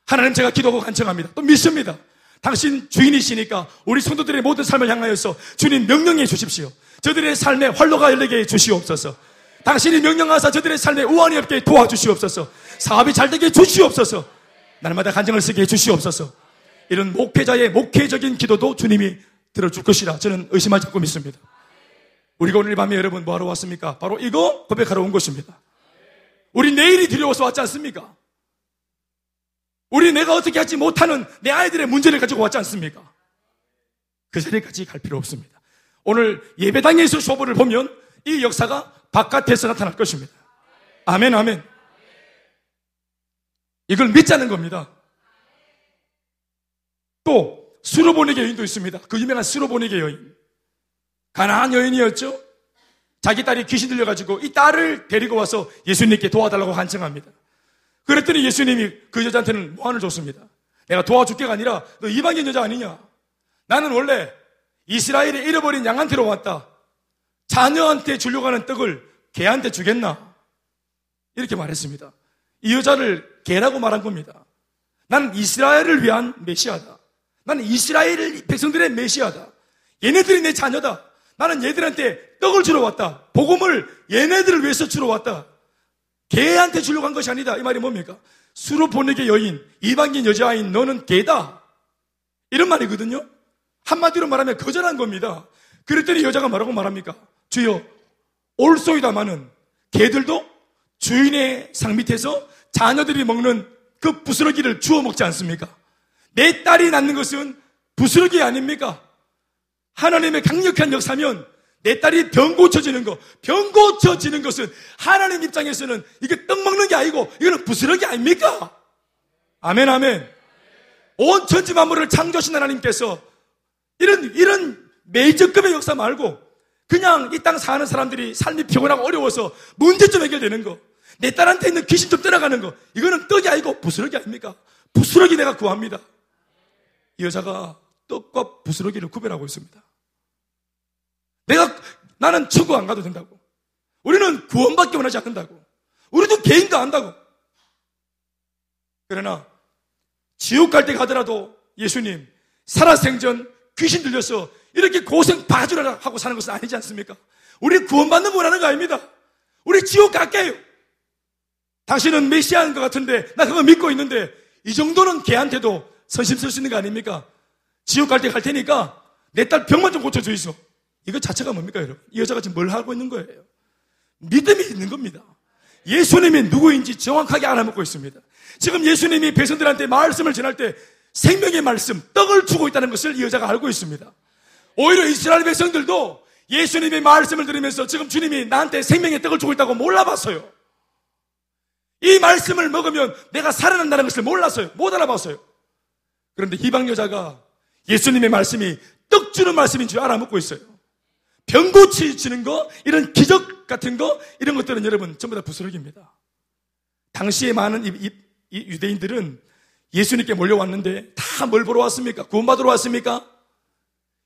하나님 제가 기도하고 간청합니다. 또 믿습니다. 당신 주인이시니까 우리 성도들의 모든 삶을 향하여서 주님 명령해 주십시오. 저들의 삶에 활로가 열리게 해 주시옵소서. 당신이 명령하사 저들의 삶에 우환이 없게 도와주시옵소서. 사업이 잘 되게 해 주시옵소서. 날마다 간증을 쓰게 해 주시옵소서. 이런 목회자의 목회적인 기도도 주님이 들어줄 것이라 저는 의심하지 않고 믿습니다. 우리가 오늘 밤에 여러분 뭐하러 왔습니까? 바로 이거 고백하러 온 것입니다. 우리 내일이 두려워서 왔지 않습니까? 우리 내가 어떻게 하지 못하는 내 아이들의 문제를 가지고 왔지 않습니까? 그 자리까지 갈 필요 없습니다. 오늘 예배당에서 쇼부를 보면 이 역사가 바깥에서 나타날 것입니다. 아멘, 아멘. 이걸 믿자는 겁니다. 또 수로보네게 여인도 있습니다. 그 유명한 수로보네게 여인. 가난한 여인이었죠. 자기 딸이 귀신 들려가지고 이 딸을 데리고 와서 예수님께 도와달라고 간청합니다. 그랬더니 예수님이 그 여자한테는 무한을 줬습니다. 내가 도와줄게가 아니라 너 이방인 여자 아니냐? 나는 원래 이스라엘에 잃어버린 양한테로 왔다. 자녀한테 주려고 하는 떡을 개한테 주겠나? 이렇게 말했습니다. 이 여자를 개라고 말한 겁니다. 나는 이스라엘을 위한 메시아다. 나는 이스라엘 백성들의 메시아다. 얘네들이 내 자녀다. 나는 얘들한테 떡을 주러 왔다. 복음을 얘네들을 위해서 주러 왔다. 개한테 주려고 한 것이 아니다. 이 말이 뭡니까? 수로 보내게 여인, 이방인 여자인 너는 개다. 이런 말이거든요. 한마디로 말하면 거절한 겁니다. 그랬더니 여자가 뭐라고 말합니까? 주여, 올소이다마는 개들도 주인의 상 밑에서 자녀들이 먹는 그 부스러기를 주워 먹지 않습니까? 내 딸이 낳는 것은 부스러기 아닙니까? 하나님의 강력한 역사면 내 딸이 병 고쳐지는 거, 병 고쳐지는 것은 하나님 입장에서는 이게 떡 먹는 게 아니고 이거는 부스러기 아닙니까? 아멘, 아멘. 온 천지 만물을 창조하신 하나님께서 이런, 이런 메이저급의 역사 말고 그냥 이 땅 사는 사람들이 삶이 피곤하고 어려워서 문제점 해결되는 거. 내 딸한테 있는 귀신 좀 떠나가는 거. 이거는 떡이 아니고 부스러기 아닙니까? 부스러기 내가 구합니다. 이 여자가 떡과 부스러기를 구별하고 있습니다. 내가, 나는 천국 안 가도 된다고. 우리는 구원받기 원하지 않는다고. 우리도 개인도 안다고. 그러나, 지옥 갈 때 가더라도 예수님, 살아생전 귀신 들려서 이렇게 고생 봐주라 하고 사는 것은 아니지 않습니까? 우리 구원받는 원하는 거 아닙니다. 우리 지옥 갈게요. 당신은 메시아인 것 같은데, 나 그거 믿고 있는데, 이 정도는 걔한테도 선심 쓸 수 있는 거 아닙니까? 지옥 갈 때 갈 테니까, 내 딸 병만 좀 고쳐줘 있어. 이거 자체가 뭡니까, 여러분? 이 여자가 지금 뭘 하고 있는 거예요? 믿음이 있는 겁니다. 예수님이 누구인지 정확하게 알아먹고 있습니다. 지금 예수님이 백성들한테 말씀을 전할 때 생명의 말씀, 떡을 주고 있다는 것을 이 여자가 알고 있습니다. 오히려 이스라엘 백성들도 예수님의 말씀을 들으면서 지금 주님이 나한테 생명의 떡을 주고 있다고 몰라봤어요. 이 말씀을 먹으면 내가 살아난다는 것을 몰랐어요. 못 알아봤어요. 그런데 이방 여자가 예수님의 말씀이 떡 주는 말씀인 줄 알아먹고 있어요. 병 고치지는 거, 이런 기적 같은 거, 이런 것들은 여러분 전부 다 부스러기입니다. 당시에 많은 이, 이, 이 유대인들은 예수님께 몰려왔는데 다 뭘 보러 왔습니까? 구원받으러 왔습니까?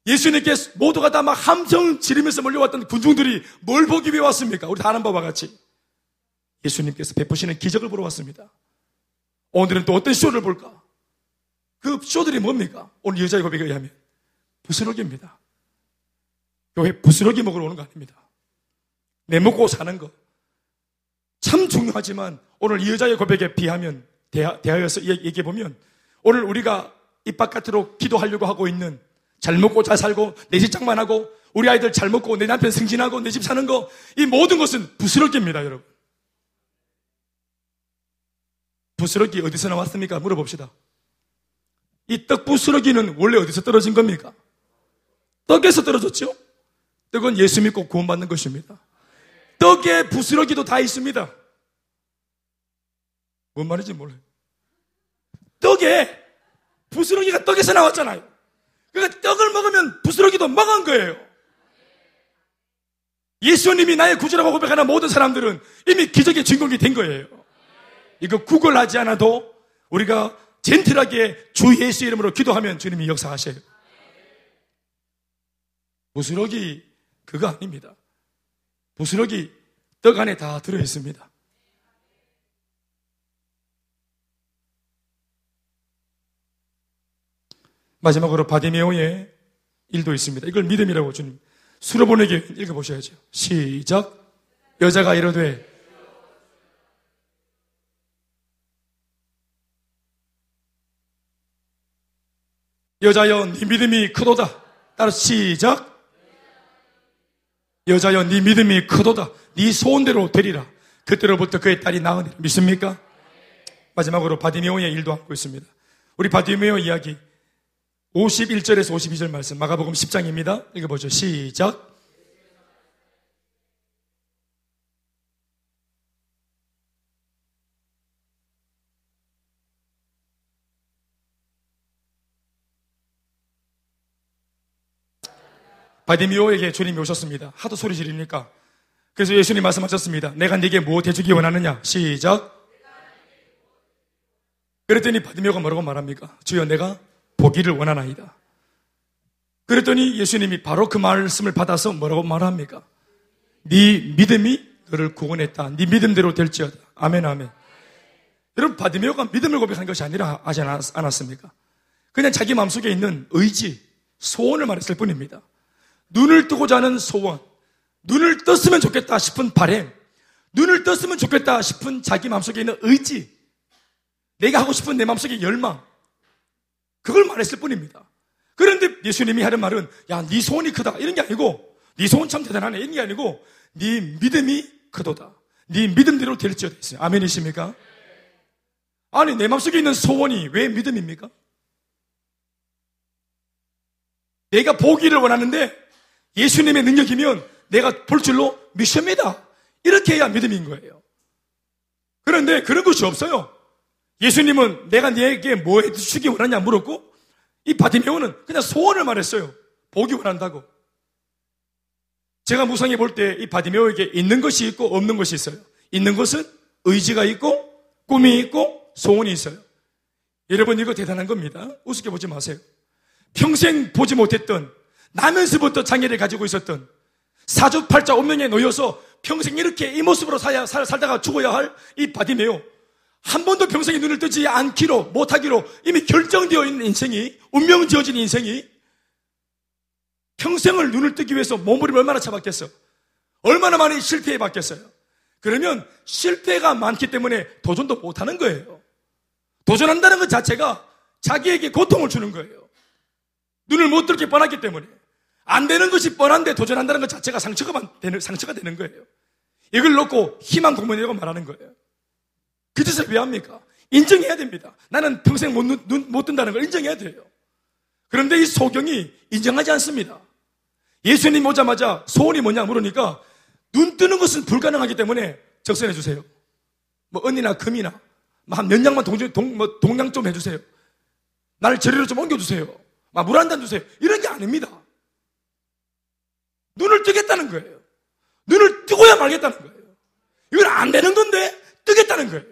예수님께 모두가 다 막 함성 지르면서 몰려왔던 군중들이 뭘 보기 위해 왔습니까? 우리 다른 바와 같이. 예수님께서 베푸시는 기적을 보러 왔습니다. 오늘은 또 어떤 쇼를 볼까? 그 쇼들이 뭡니까? 오늘 여자의 고백에 의하면 부스러기입니다. 교회 부스러기 먹으러 오는 거 아닙니다. 내 먹고 사는 거. 참 중요하지만 오늘 이 여자의 고백에 비하면 대하여서 얘기해 보면 오늘 우리가 입 바깥으로 기도하려고 하고 있는 잘 먹고 잘 살고 내 직장만 하고 우리 아이들 잘 먹고 내 남편 승진하고 내 집 사는 거 이 모든 것은 부스러기입니다, 여러분. 부스러기 어디서 나왔습니까? 물어봅시다. 이 떡 부스러기는 원래 어디서 떨어진 겁니까? 떡에서 떨어졌죠? 떡은 예수 믿고 구원받는 것입니다. 떡에 부스러기도 다 있습니다. 뭔 말인지 몰라요. 떡에 부스러기가 떡에서 나왔잖아요. 그러니까 떡을 먹으면 부스러기도 먹은 거예요. 예수님이 나의 구주라고 고백하는 모든 사람들은 이미 기적의 주인공이 된 거예요. 이거 구걸하지 않아도 우리가 젠틀하게 주 예수 이름으로 기도하면 주님이 역사하셔요. 부스러기 그거 아닙니다. 부스러기 떡 안에 다 들어 있습니다. 마지막으로 바디메오의 일도 있습니다. 이걸 믿음이라고 주님 수로보내게 읽어보셔야죠. 시작. 여자가 이러되 여자여 네 믿음이 크도다. 따라 시작. 여자여 네 믿음이 크도다. 네 소원대로 되리라. 그때로부터 그의 딸이 나으니라. 믿습니까? 마지막으로 바디메오의 일도 하고 있습니다. 우리 바디메오 이야기 51절에서 52절 말씀 마가복음 10장입니다. 읽어보죠. 시작. 바디미오에게 주님이 오셨습니다. 하도 소리 지르니까. 그래서 예수님 말씀하셨습니다. 내가 네게 무엇 해주기 원하느냐? 시작. 그랬더니 바디메오가 뭐라고 말합니까? 주여 내가 보기를 원하나이다. 그랬더니 예수님이 바로 그 말씀을 받아서 뭐라고 말합니까? 네 믿음이 너를 구원했다. 네 믿음대로 될지어다. 아멘, 아멘. 여러분, 바디메오가 믿음을 고백한 것이 아니라 하지 않았습니까? 그냥 자기 마음속에 있는 의지, 소원을 말했을 뿐입니다. 눈을 뜨고자 하는 소원, 눈을 떴으면 좋겠다 싶은 바램, 눈을 떴으면 좋겠다 싶은 자기 마음속에 있는 의지, 내가 하고 싶은 내 마음속의 열망. 그걸 말했을 뿐입니다. 그런데 예수님이 하는 말은 야, 네 소원이 크다. 이런 게 아니고 네 소원 참 대단하네. 이런 게 아니고 네 믿음이 크도다. 네 믿음대로 될지어다 있어요. 아멘이십니까? 아니, 내 마음속에 있는 소원이 왜 믿음입니까? 내가 보기를 원하는데 예수님의 능력이면 내가 볼 줄로 믿습니다. 이렇게 해야 믿음인 거예요. 그런데 그런 것이 없어요. 예수님은 내가 네게 뭐 해주기 원하냐 물었고 이 바디메오는 그냥 소원을 말했어요. 보기 원한다고. 제가 무상히 볼 때 이 바디메오에게 있는 것이 있고 없는 것이 있어요. 있는 것은 의지가 있고 꿈이 있고 소원이 있어요. 여러분 이거 대단한 겁니다. 우습게 보지 마세요. 평생 보지 못했던 나면서부터 장애를 가지고 있었던 사주팔자 운명에 놓여서 평생 이렇게 이 모습으로 살, 살다가 죽어야 할 이 바디메오. 한 번도 평생에 눈을 뜨지 않기로 못하기로 이미 결정되어 있는 인생이 운명 지어진 인생이 평생을 눈을 뜨기 위해서 몸부림을 얼마나 잡았겠어. 얼마나 많이 실패해 봤겠어요. 그러면 실패가 많기 때문에 도전도 못하는 거예요. 도전한다는 것 자체가 자기에게 고통을 주는 거예요. 눈을 못 뜨게 뻔하기 때문에 안 되는 것이 뻔한데 도전한다는 것 자체가 상처가 되는, 상처가 되는 거예요. 이걸 놓고 희망 공문이라고 말하는 거예요. 그 짓을 왜 합니까? 인정해야 됩니다. 나는 평생 못, 눈, 못 뜬다는 걸 인정해야 돼요. 그런데 이 소경이 인정하지 않습니다. 예수님 오자마자 소원이 뭐냐 물으니까 눈 뜨는 것은 불가능하기 때문에 적선해 주세요. 뭐 은이나 금이나 뭐한몇 냥만 동, 동, 뭐 동양 좀 해주세요. 나를 저리로 좀 옮겨주세요. 물한 잔 주세요. 이런 게 아닙니다. 눈을 뜨겠다는 거예요. 눈을 뜨고야 말겠다는 거예요. 이건 안 되는 건데 뜨겠다는 거예요.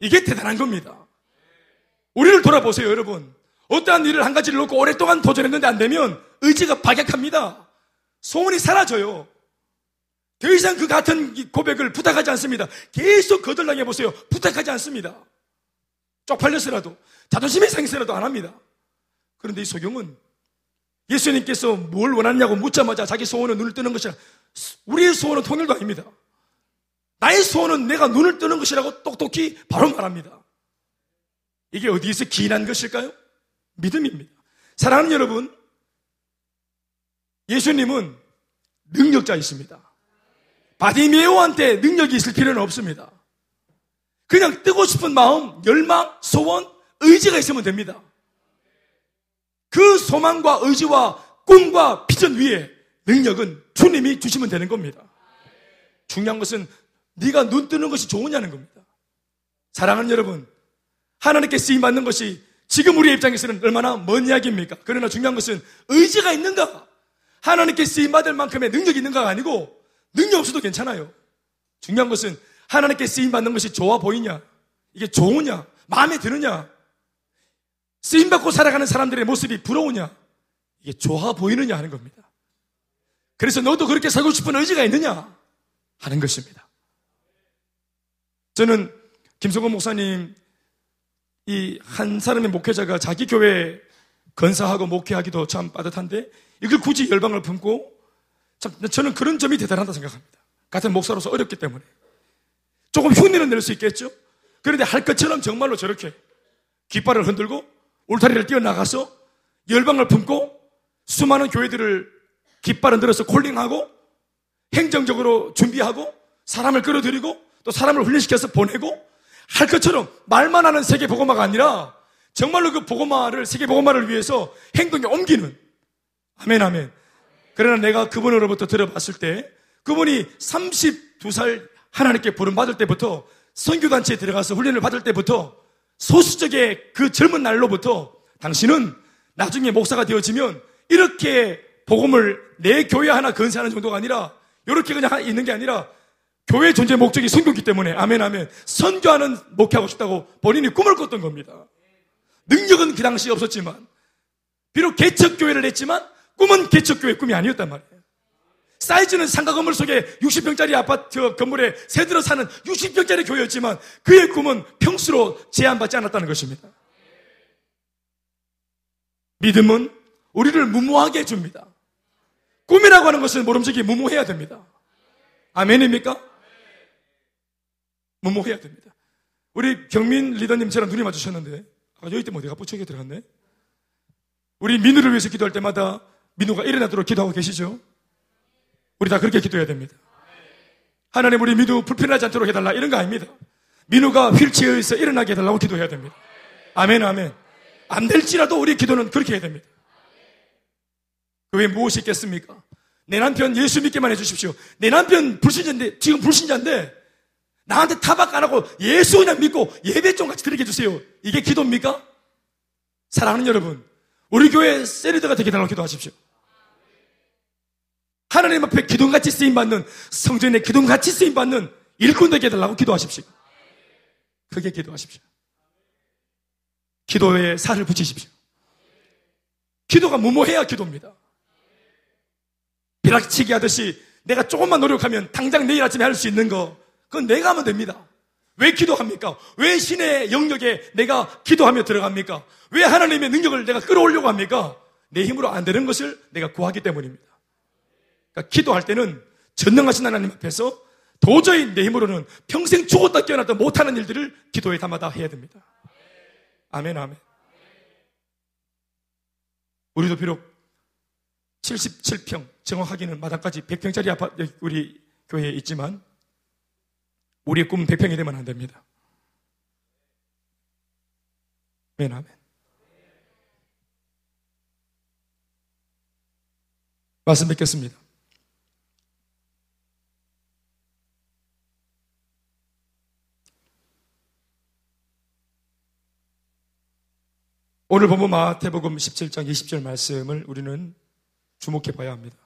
이게 대단한 겁니다. 우리를 돌아보세요, 여러분. 어떠한 일을 한 가지를 놓고 오랫동안 도전했는데 안 되면 의지가 박약합니다. 소원이 사라져요. 더 이상 그 같은 고백을 부탁하지 않습니다. 계속 거들당해 보세요. 부탁하지 않습니다. 쪽팔려서라도, 자존심이 상해서라도 안 합니다. 그런데 이 소경은 예수님께서 뭘 원하냐고 묻자마자 자기 소원은 눈을 뜨는 것이라 우리의 소원은 통일도 아닙니다. 나의 소원은 내가 눈을 뜨는 것이라고 똑똑히 바로 말합니다. 이게 어디에서 기인한 것일까요? 믿음입니다. 사랑하는 여러분, 예수님은 능력자이십니다. 바디메오한테 능력이 있을 필요는 없습니다. 그냥 뜨고 싶은 마음, 열망, 소원, 의지가 있으면 됩니다. 그 소망과 의지와 꿈과 비전 위에 능력은 주님이 주시면 되는 겁니다. 중요한 것은 네가 눈 뜨는 것이 좋으냐는 겁니다. 사랑하는 여러분, 하나님께 쓰임 받는 것이 지금 우리의 입장에서는 얼마나 먼 이야기입니까? 그러나 중요한 것은 의지가 있는가? 하나님께 쓰임 받을 만큼의 능력이 있는가가 아니고 능력 없어도 괜찮아요. 중요한 것은 하나님께 쓰임 받는 것이 좋아 보이냐? 이게 좋으냐? 마음에 드느냐? 쓰임받고 살아가는 사람들의 모습이 부러우냐? 이게 좋아 보이느냐 하는 겁니다. 그래서 너도 그렇게 살고 싶은 의지가 있느냐? 하는 것입니다. 저는 김성곤 목사님 이 한 사람의 목회자가 자기 교회 건사하고 목회하기도 참 빠듯한데 이걸 굳이 열방을 품고 참 저는 그런 점이 대단하다 생각합니다. 같은 목사로서 어렵기 때문에 조금 흉내는 낼 수 있겠죠. 그런데 할 것처럼 정말로 저렇게 깃발을 흔들고 울타리를 뛰어나가서 열방을 품고 수많은 교회들을 깃발을 들어서 콜링하고 행정적으로 준비하고 사람을 끌어들이고 또 사람을 훈련시켜서 보내고 할 것처럼 말만 하는 세계 보고마가 아니라 정말로 그 보고마를 세계 보고마를 위해서 행동에 옮기는 아멘 아멘. 그러나 내가 그분으로부터 들어봤을 때 그분이 32살 하나님께 부름 받을 때부터 선교단체에 들어가서 훈련을 받을 때부터 소수적의 그 젊은 날로부터 당신은 나중에 목사가 되어지면 이렇게 복음을 내 교회 하나 건사하는 정도가 아니라 이렇게 그냥 있는 게 아니라 교회 존재 목적이 선교기 때문에 아멘 아멘 선교하는 목회하고 싶다고 본인이 꿈을 꿨던 겁니다. 능력은 그 당시에 없었지만 비록 개척교회를 했지만 꿈은 개척교회 꿈이 아니었단 말이에요. 사이즈는 상가 건물 속에 60평짜리 아파트 건물에 새들어 사는 60평짜리 교회였지만 그의 꿈은 평수로 제한받지 않았다는 것입니다. 믿음은 우리를 무모하게 해줍니다. 꿈이라고 하는 것은 모름지기 무모해야 됩니다. 아멘입니까? 무모해야 됩니다. 우리 경민 리더님 저랑 눈이 맞으셨는데, 아, 여기 때문에 내가 부쩍에 들어갔네? 우리 민우를 위해서 기도할 때마다 민우가 일어나도록 기도하고 계시죠? 우리 다 그렇게 기도해야 됩니다. 하나님 우리 민우 불편하지 않도록 해달라 이런 거 아닙니다. 민우가 휠체어에서 일어나게 해달라고 기도해야 됩니다. 아멘 아멘. 안 될지라도 우리 기도는 그렇게 해야 됩니다. 그 외에 무엇이 있겠습니까? 내 남편 예수 믿게만 해주십시오. 내 남편 불신자인데, 지금 불신자인데, 나한테 타박 안 하고 예수 그냥 믿고 예배 좀 같이 드리게 해주세요. 이게 기도입니까? 사랑하는 여러분, 우리 교회 세리드가 되게 달라고 기도하십시오. 하나님 앞에 기둥같이 쓰임받는 성전에 기둥같이 쓰임받는 일꾼 되게 해달라고 기도하십시오. 크게 기도하십시오. 기도에 살을 붙이십시오. 기도가 무모해야 기도입니다. 벼락치기 하듯이 내가 조금만 노력하면 당장 내일 아침에 할 수 있는 거 그건 내가 하면 됩니다. 왜 기도합니까? 왜 신의 영역에 내가 기도하며 들어갑니까? 왜 하나님의 능력을 내가 끌어올려고 합니까? 내 힘으로 안 되는 것을 내가 구하기 때문입니다. 그러니까 기도할 때는 전능하신 하나님 앞에서 도저히 내 힘으로는 평생 죽었다 깨어났다 못하는 일들을 기도에 담아다 해야 됩니다. 아멘, 아멘. 우리도 비록 77평, 정확하게는 마당까지 100평짜리 아파트, 우리 교회에 있지만, 우리의 꿈은 100평이 되면 안 됩니다. 아멘, 아멘. 말씀 뵙겠습니다. 오늘 본문 마태복음 17장 20절 말씀을 우리는 주목해 봐야 합니다.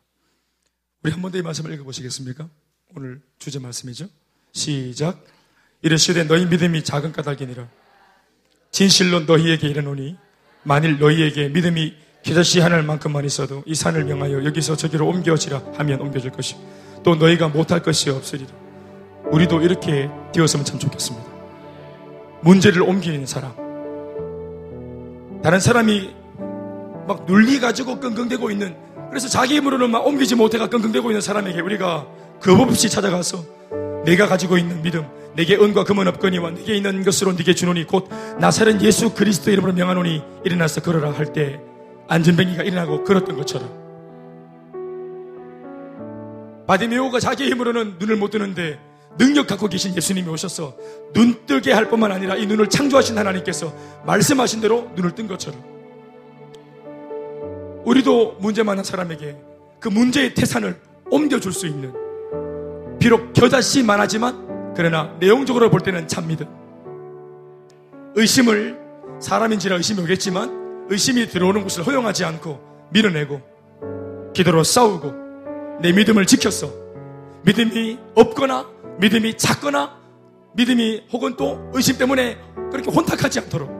우리 한 번 더 이 말씀을 읽어보시겠습니까? 오늘 주제 말씀이죠. 시작. 이르시되 너희 믿음이 작은 까닭이니라. 진실로 너희에게 이르노니 만일 너희에게 믿음이 기저씨 하늘 만큼만 있어도 이 산을 명하여 여기서 저기로 옮겨지라 하면 옮겨질 것이 또 너희가 못할 것이 없으리라. 우리도 이렇게 되었으면 참 좋겠습니다. 문제를 옮기는 사람. 다른 사람이 막 눌리가지고 끙끙대고 있는 그래서 자기 힘으로는 막 옮기지 못해가 끙끙대고 있는 사람에게 우리가 겁 없이 찾아가서 내가 가지고 있는 믿음, 내게 은과 금은 없거니와 내게 있는 것으로 네게 주노니 곧 나사렛 예수 그리스도 이름으로 명하노니 일어나서 걸어라 할 때 안전뱅이가 일어나고 걸었던 것처럼. 바디메오가 자기 힘으로는 눈을 못 뜨는데 능력 갖고 계신 예수님이 오셔서 눈 뜨게 할 뿐만 아니라 이 눈을 창조하신 하나님께서 말씀하신 대로 눈을 뜬 것처럼 우리도 문제 많은 사람에게 그 문제의 태산을 옮겨줄 수 있는 비록 겨자씨 많아지만 그러나 내용적으로 볼 때는 참 믿음. 의심을 사람인지라 의심이 오겠지만 의심이 들어오는 것을 허용하지 않고 밀어내고 기도로 싸우고 내 믿음을 지켰어 믿음이 없거나 믿음이 작거나 믿음이 혹은 또 의심 때문에 그렇게 혼탁하지 않도록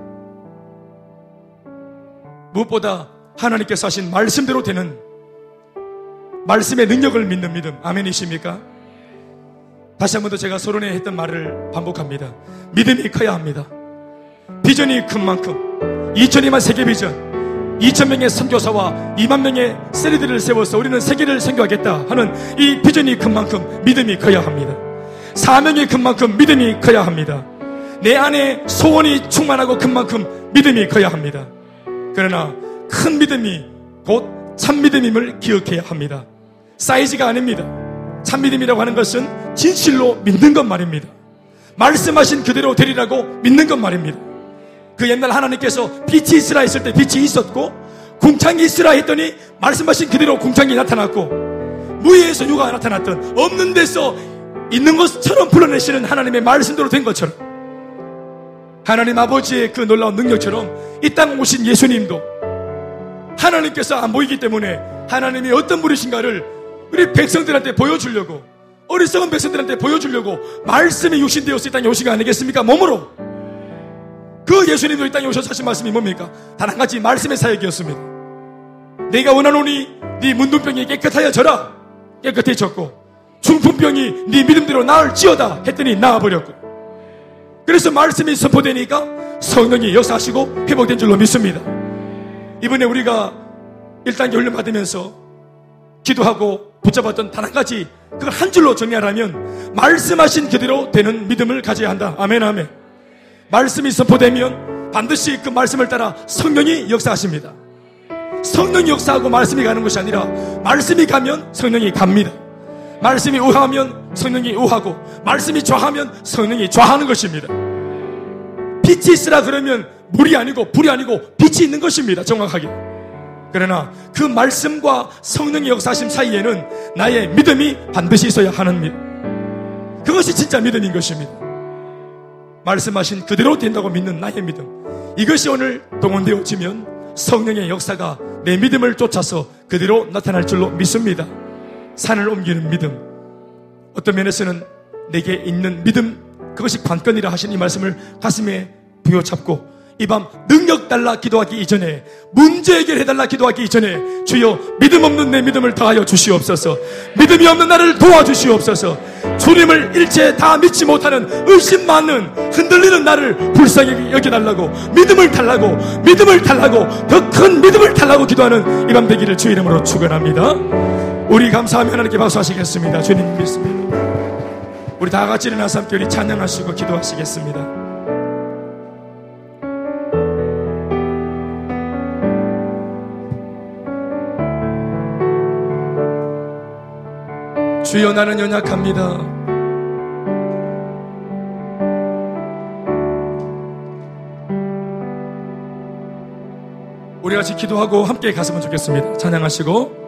무엇보다 하나님께서 하신 말씀대로 되는 말씀의 능력을 믿는 믿음. 아멘이십니까? 다시 한 번 더 제가 서론에 했던 말을 반복합니다. 믿음이 커야 합니다. 비전이 큰 만큼 2천이만 세계 비전 2천 명의 선교사와 2만 명의 세리들을 세워서 우리는 세계를 선교하겠다 하는 이 비전이 큰 만큼 믿음이 커야 합니다. 사명이 큰 만큼 믿음이 커야 합니다. 내 안에 소원이 충만하고 큰 만큼 믿음이 커야 합니다. 그러나 큰 믿음이 곧 참 믿음임을 기억해야 합니다. 사이즈가 아닙니다. 참 믿음이라고 하는 것은 진실로 믿는 것 말입니다. 말씀하신 그대로 되리라고 믿는 것 말입니다. 그 옛날 하나님께서 빛이 있으라 했을 때 빛이 있었고 궁창이 있으라 했더니 말씀하신 그대로 궁창이 나타났고 무예에서 유가 나타났던 없는 데서 있는 것처럼 불러내시는 하나님의 말씀대로 된 것처럼 하나님 아버지의 그 놀라운 능력처럼 이 땅 오신 예수님도 하나님께서 안 보이기 때문에 하나님이 어떤 분이신가를 우리 백성들한테 보여주려고 어리석은 백성들한테 보여주려고 말씀이 육신되어서 이 땅에 오신 거 아니겠습니까? 몸으로 그 예수님도 이 땅에 오셔서 하신 말씀이 뭡니까? 단 한 가지 말씀의 사역이었습니다 내가 원하노니 네 문둥병이 깨끗하여 져라 깨끗해졌고 중풍병이 네 믿음대로 나을지어다 했더니 나아버렸고 그래서 말씀이 선포되니까 성령이 역사하시고 회복된 줄로 믿습니다 이번에 우리가 1단계 훈련 받으면서 기도하고 붙잡았던 단 한 가지 그걸 한 줄로 정리하라면 말씀하신 그대로 되는 믿음을 가져야 한다. 아멘 아멘. 말씀이 선포되면 반드시 그 말씀을 따라 성령이 역사하십니다. 성령이 역사하고 말씀이 가는 것이 아니라 말씀이 가면 성령이 갑니다. 말씀이 우하면 성령이 우하고 말씀이 좌하면 성령이 좌하는 것입니다. 빛이 있으라 그러면 물이 아니고 불이 아니고 빛이 있는 것입니다. 정확하게. 그러나 그 말씀과 성령의 역사심 사이에는 나의 믿음이 반드시 있어야 하는 믿음. 그것이 진짜 믿음인 것입니다. 말씀하신 그대로 된다고 믿는 나의 믿음. 이것이 오늘 동원되어지면 성령의 역사가 내 믿음을 쫓아서 그대로 나타날 줄로 믿습니다. 산을 옮기는 믿음. 어떤 면에서는 내게 있는 믿음, 그것이 관건이라 하신 이 말씀을 가슴에 부여잡고 이밤 능력 달라 기도하기 이전에 문제 해결해 달라 기도하기 이전에 주여 믿음 없는 내 믿음을 더하여 주시옵소서. 믿음이 없는 나를 도와주시옵소서. 주님을 일체 다 믿지 못하는 의심 많은 흔들리는 나를 불쌍히 여겨달라고 믿음을 달라고 믿음을 달라고 더 큰 믿음을 달라고 기도하는 이 밤 되기를 주 이름으로 축원합니다 우리 감사하며 하나님께 박수하시겠습니다 주님 믿습니다 우리 다 같이 일어나서 함께 우리 찬양하시고 기도하시겠습니다 주여 나는 연약합니다. 우리 같이 기도하고 함께 갔으면 좋겠습니다. 찬양하시고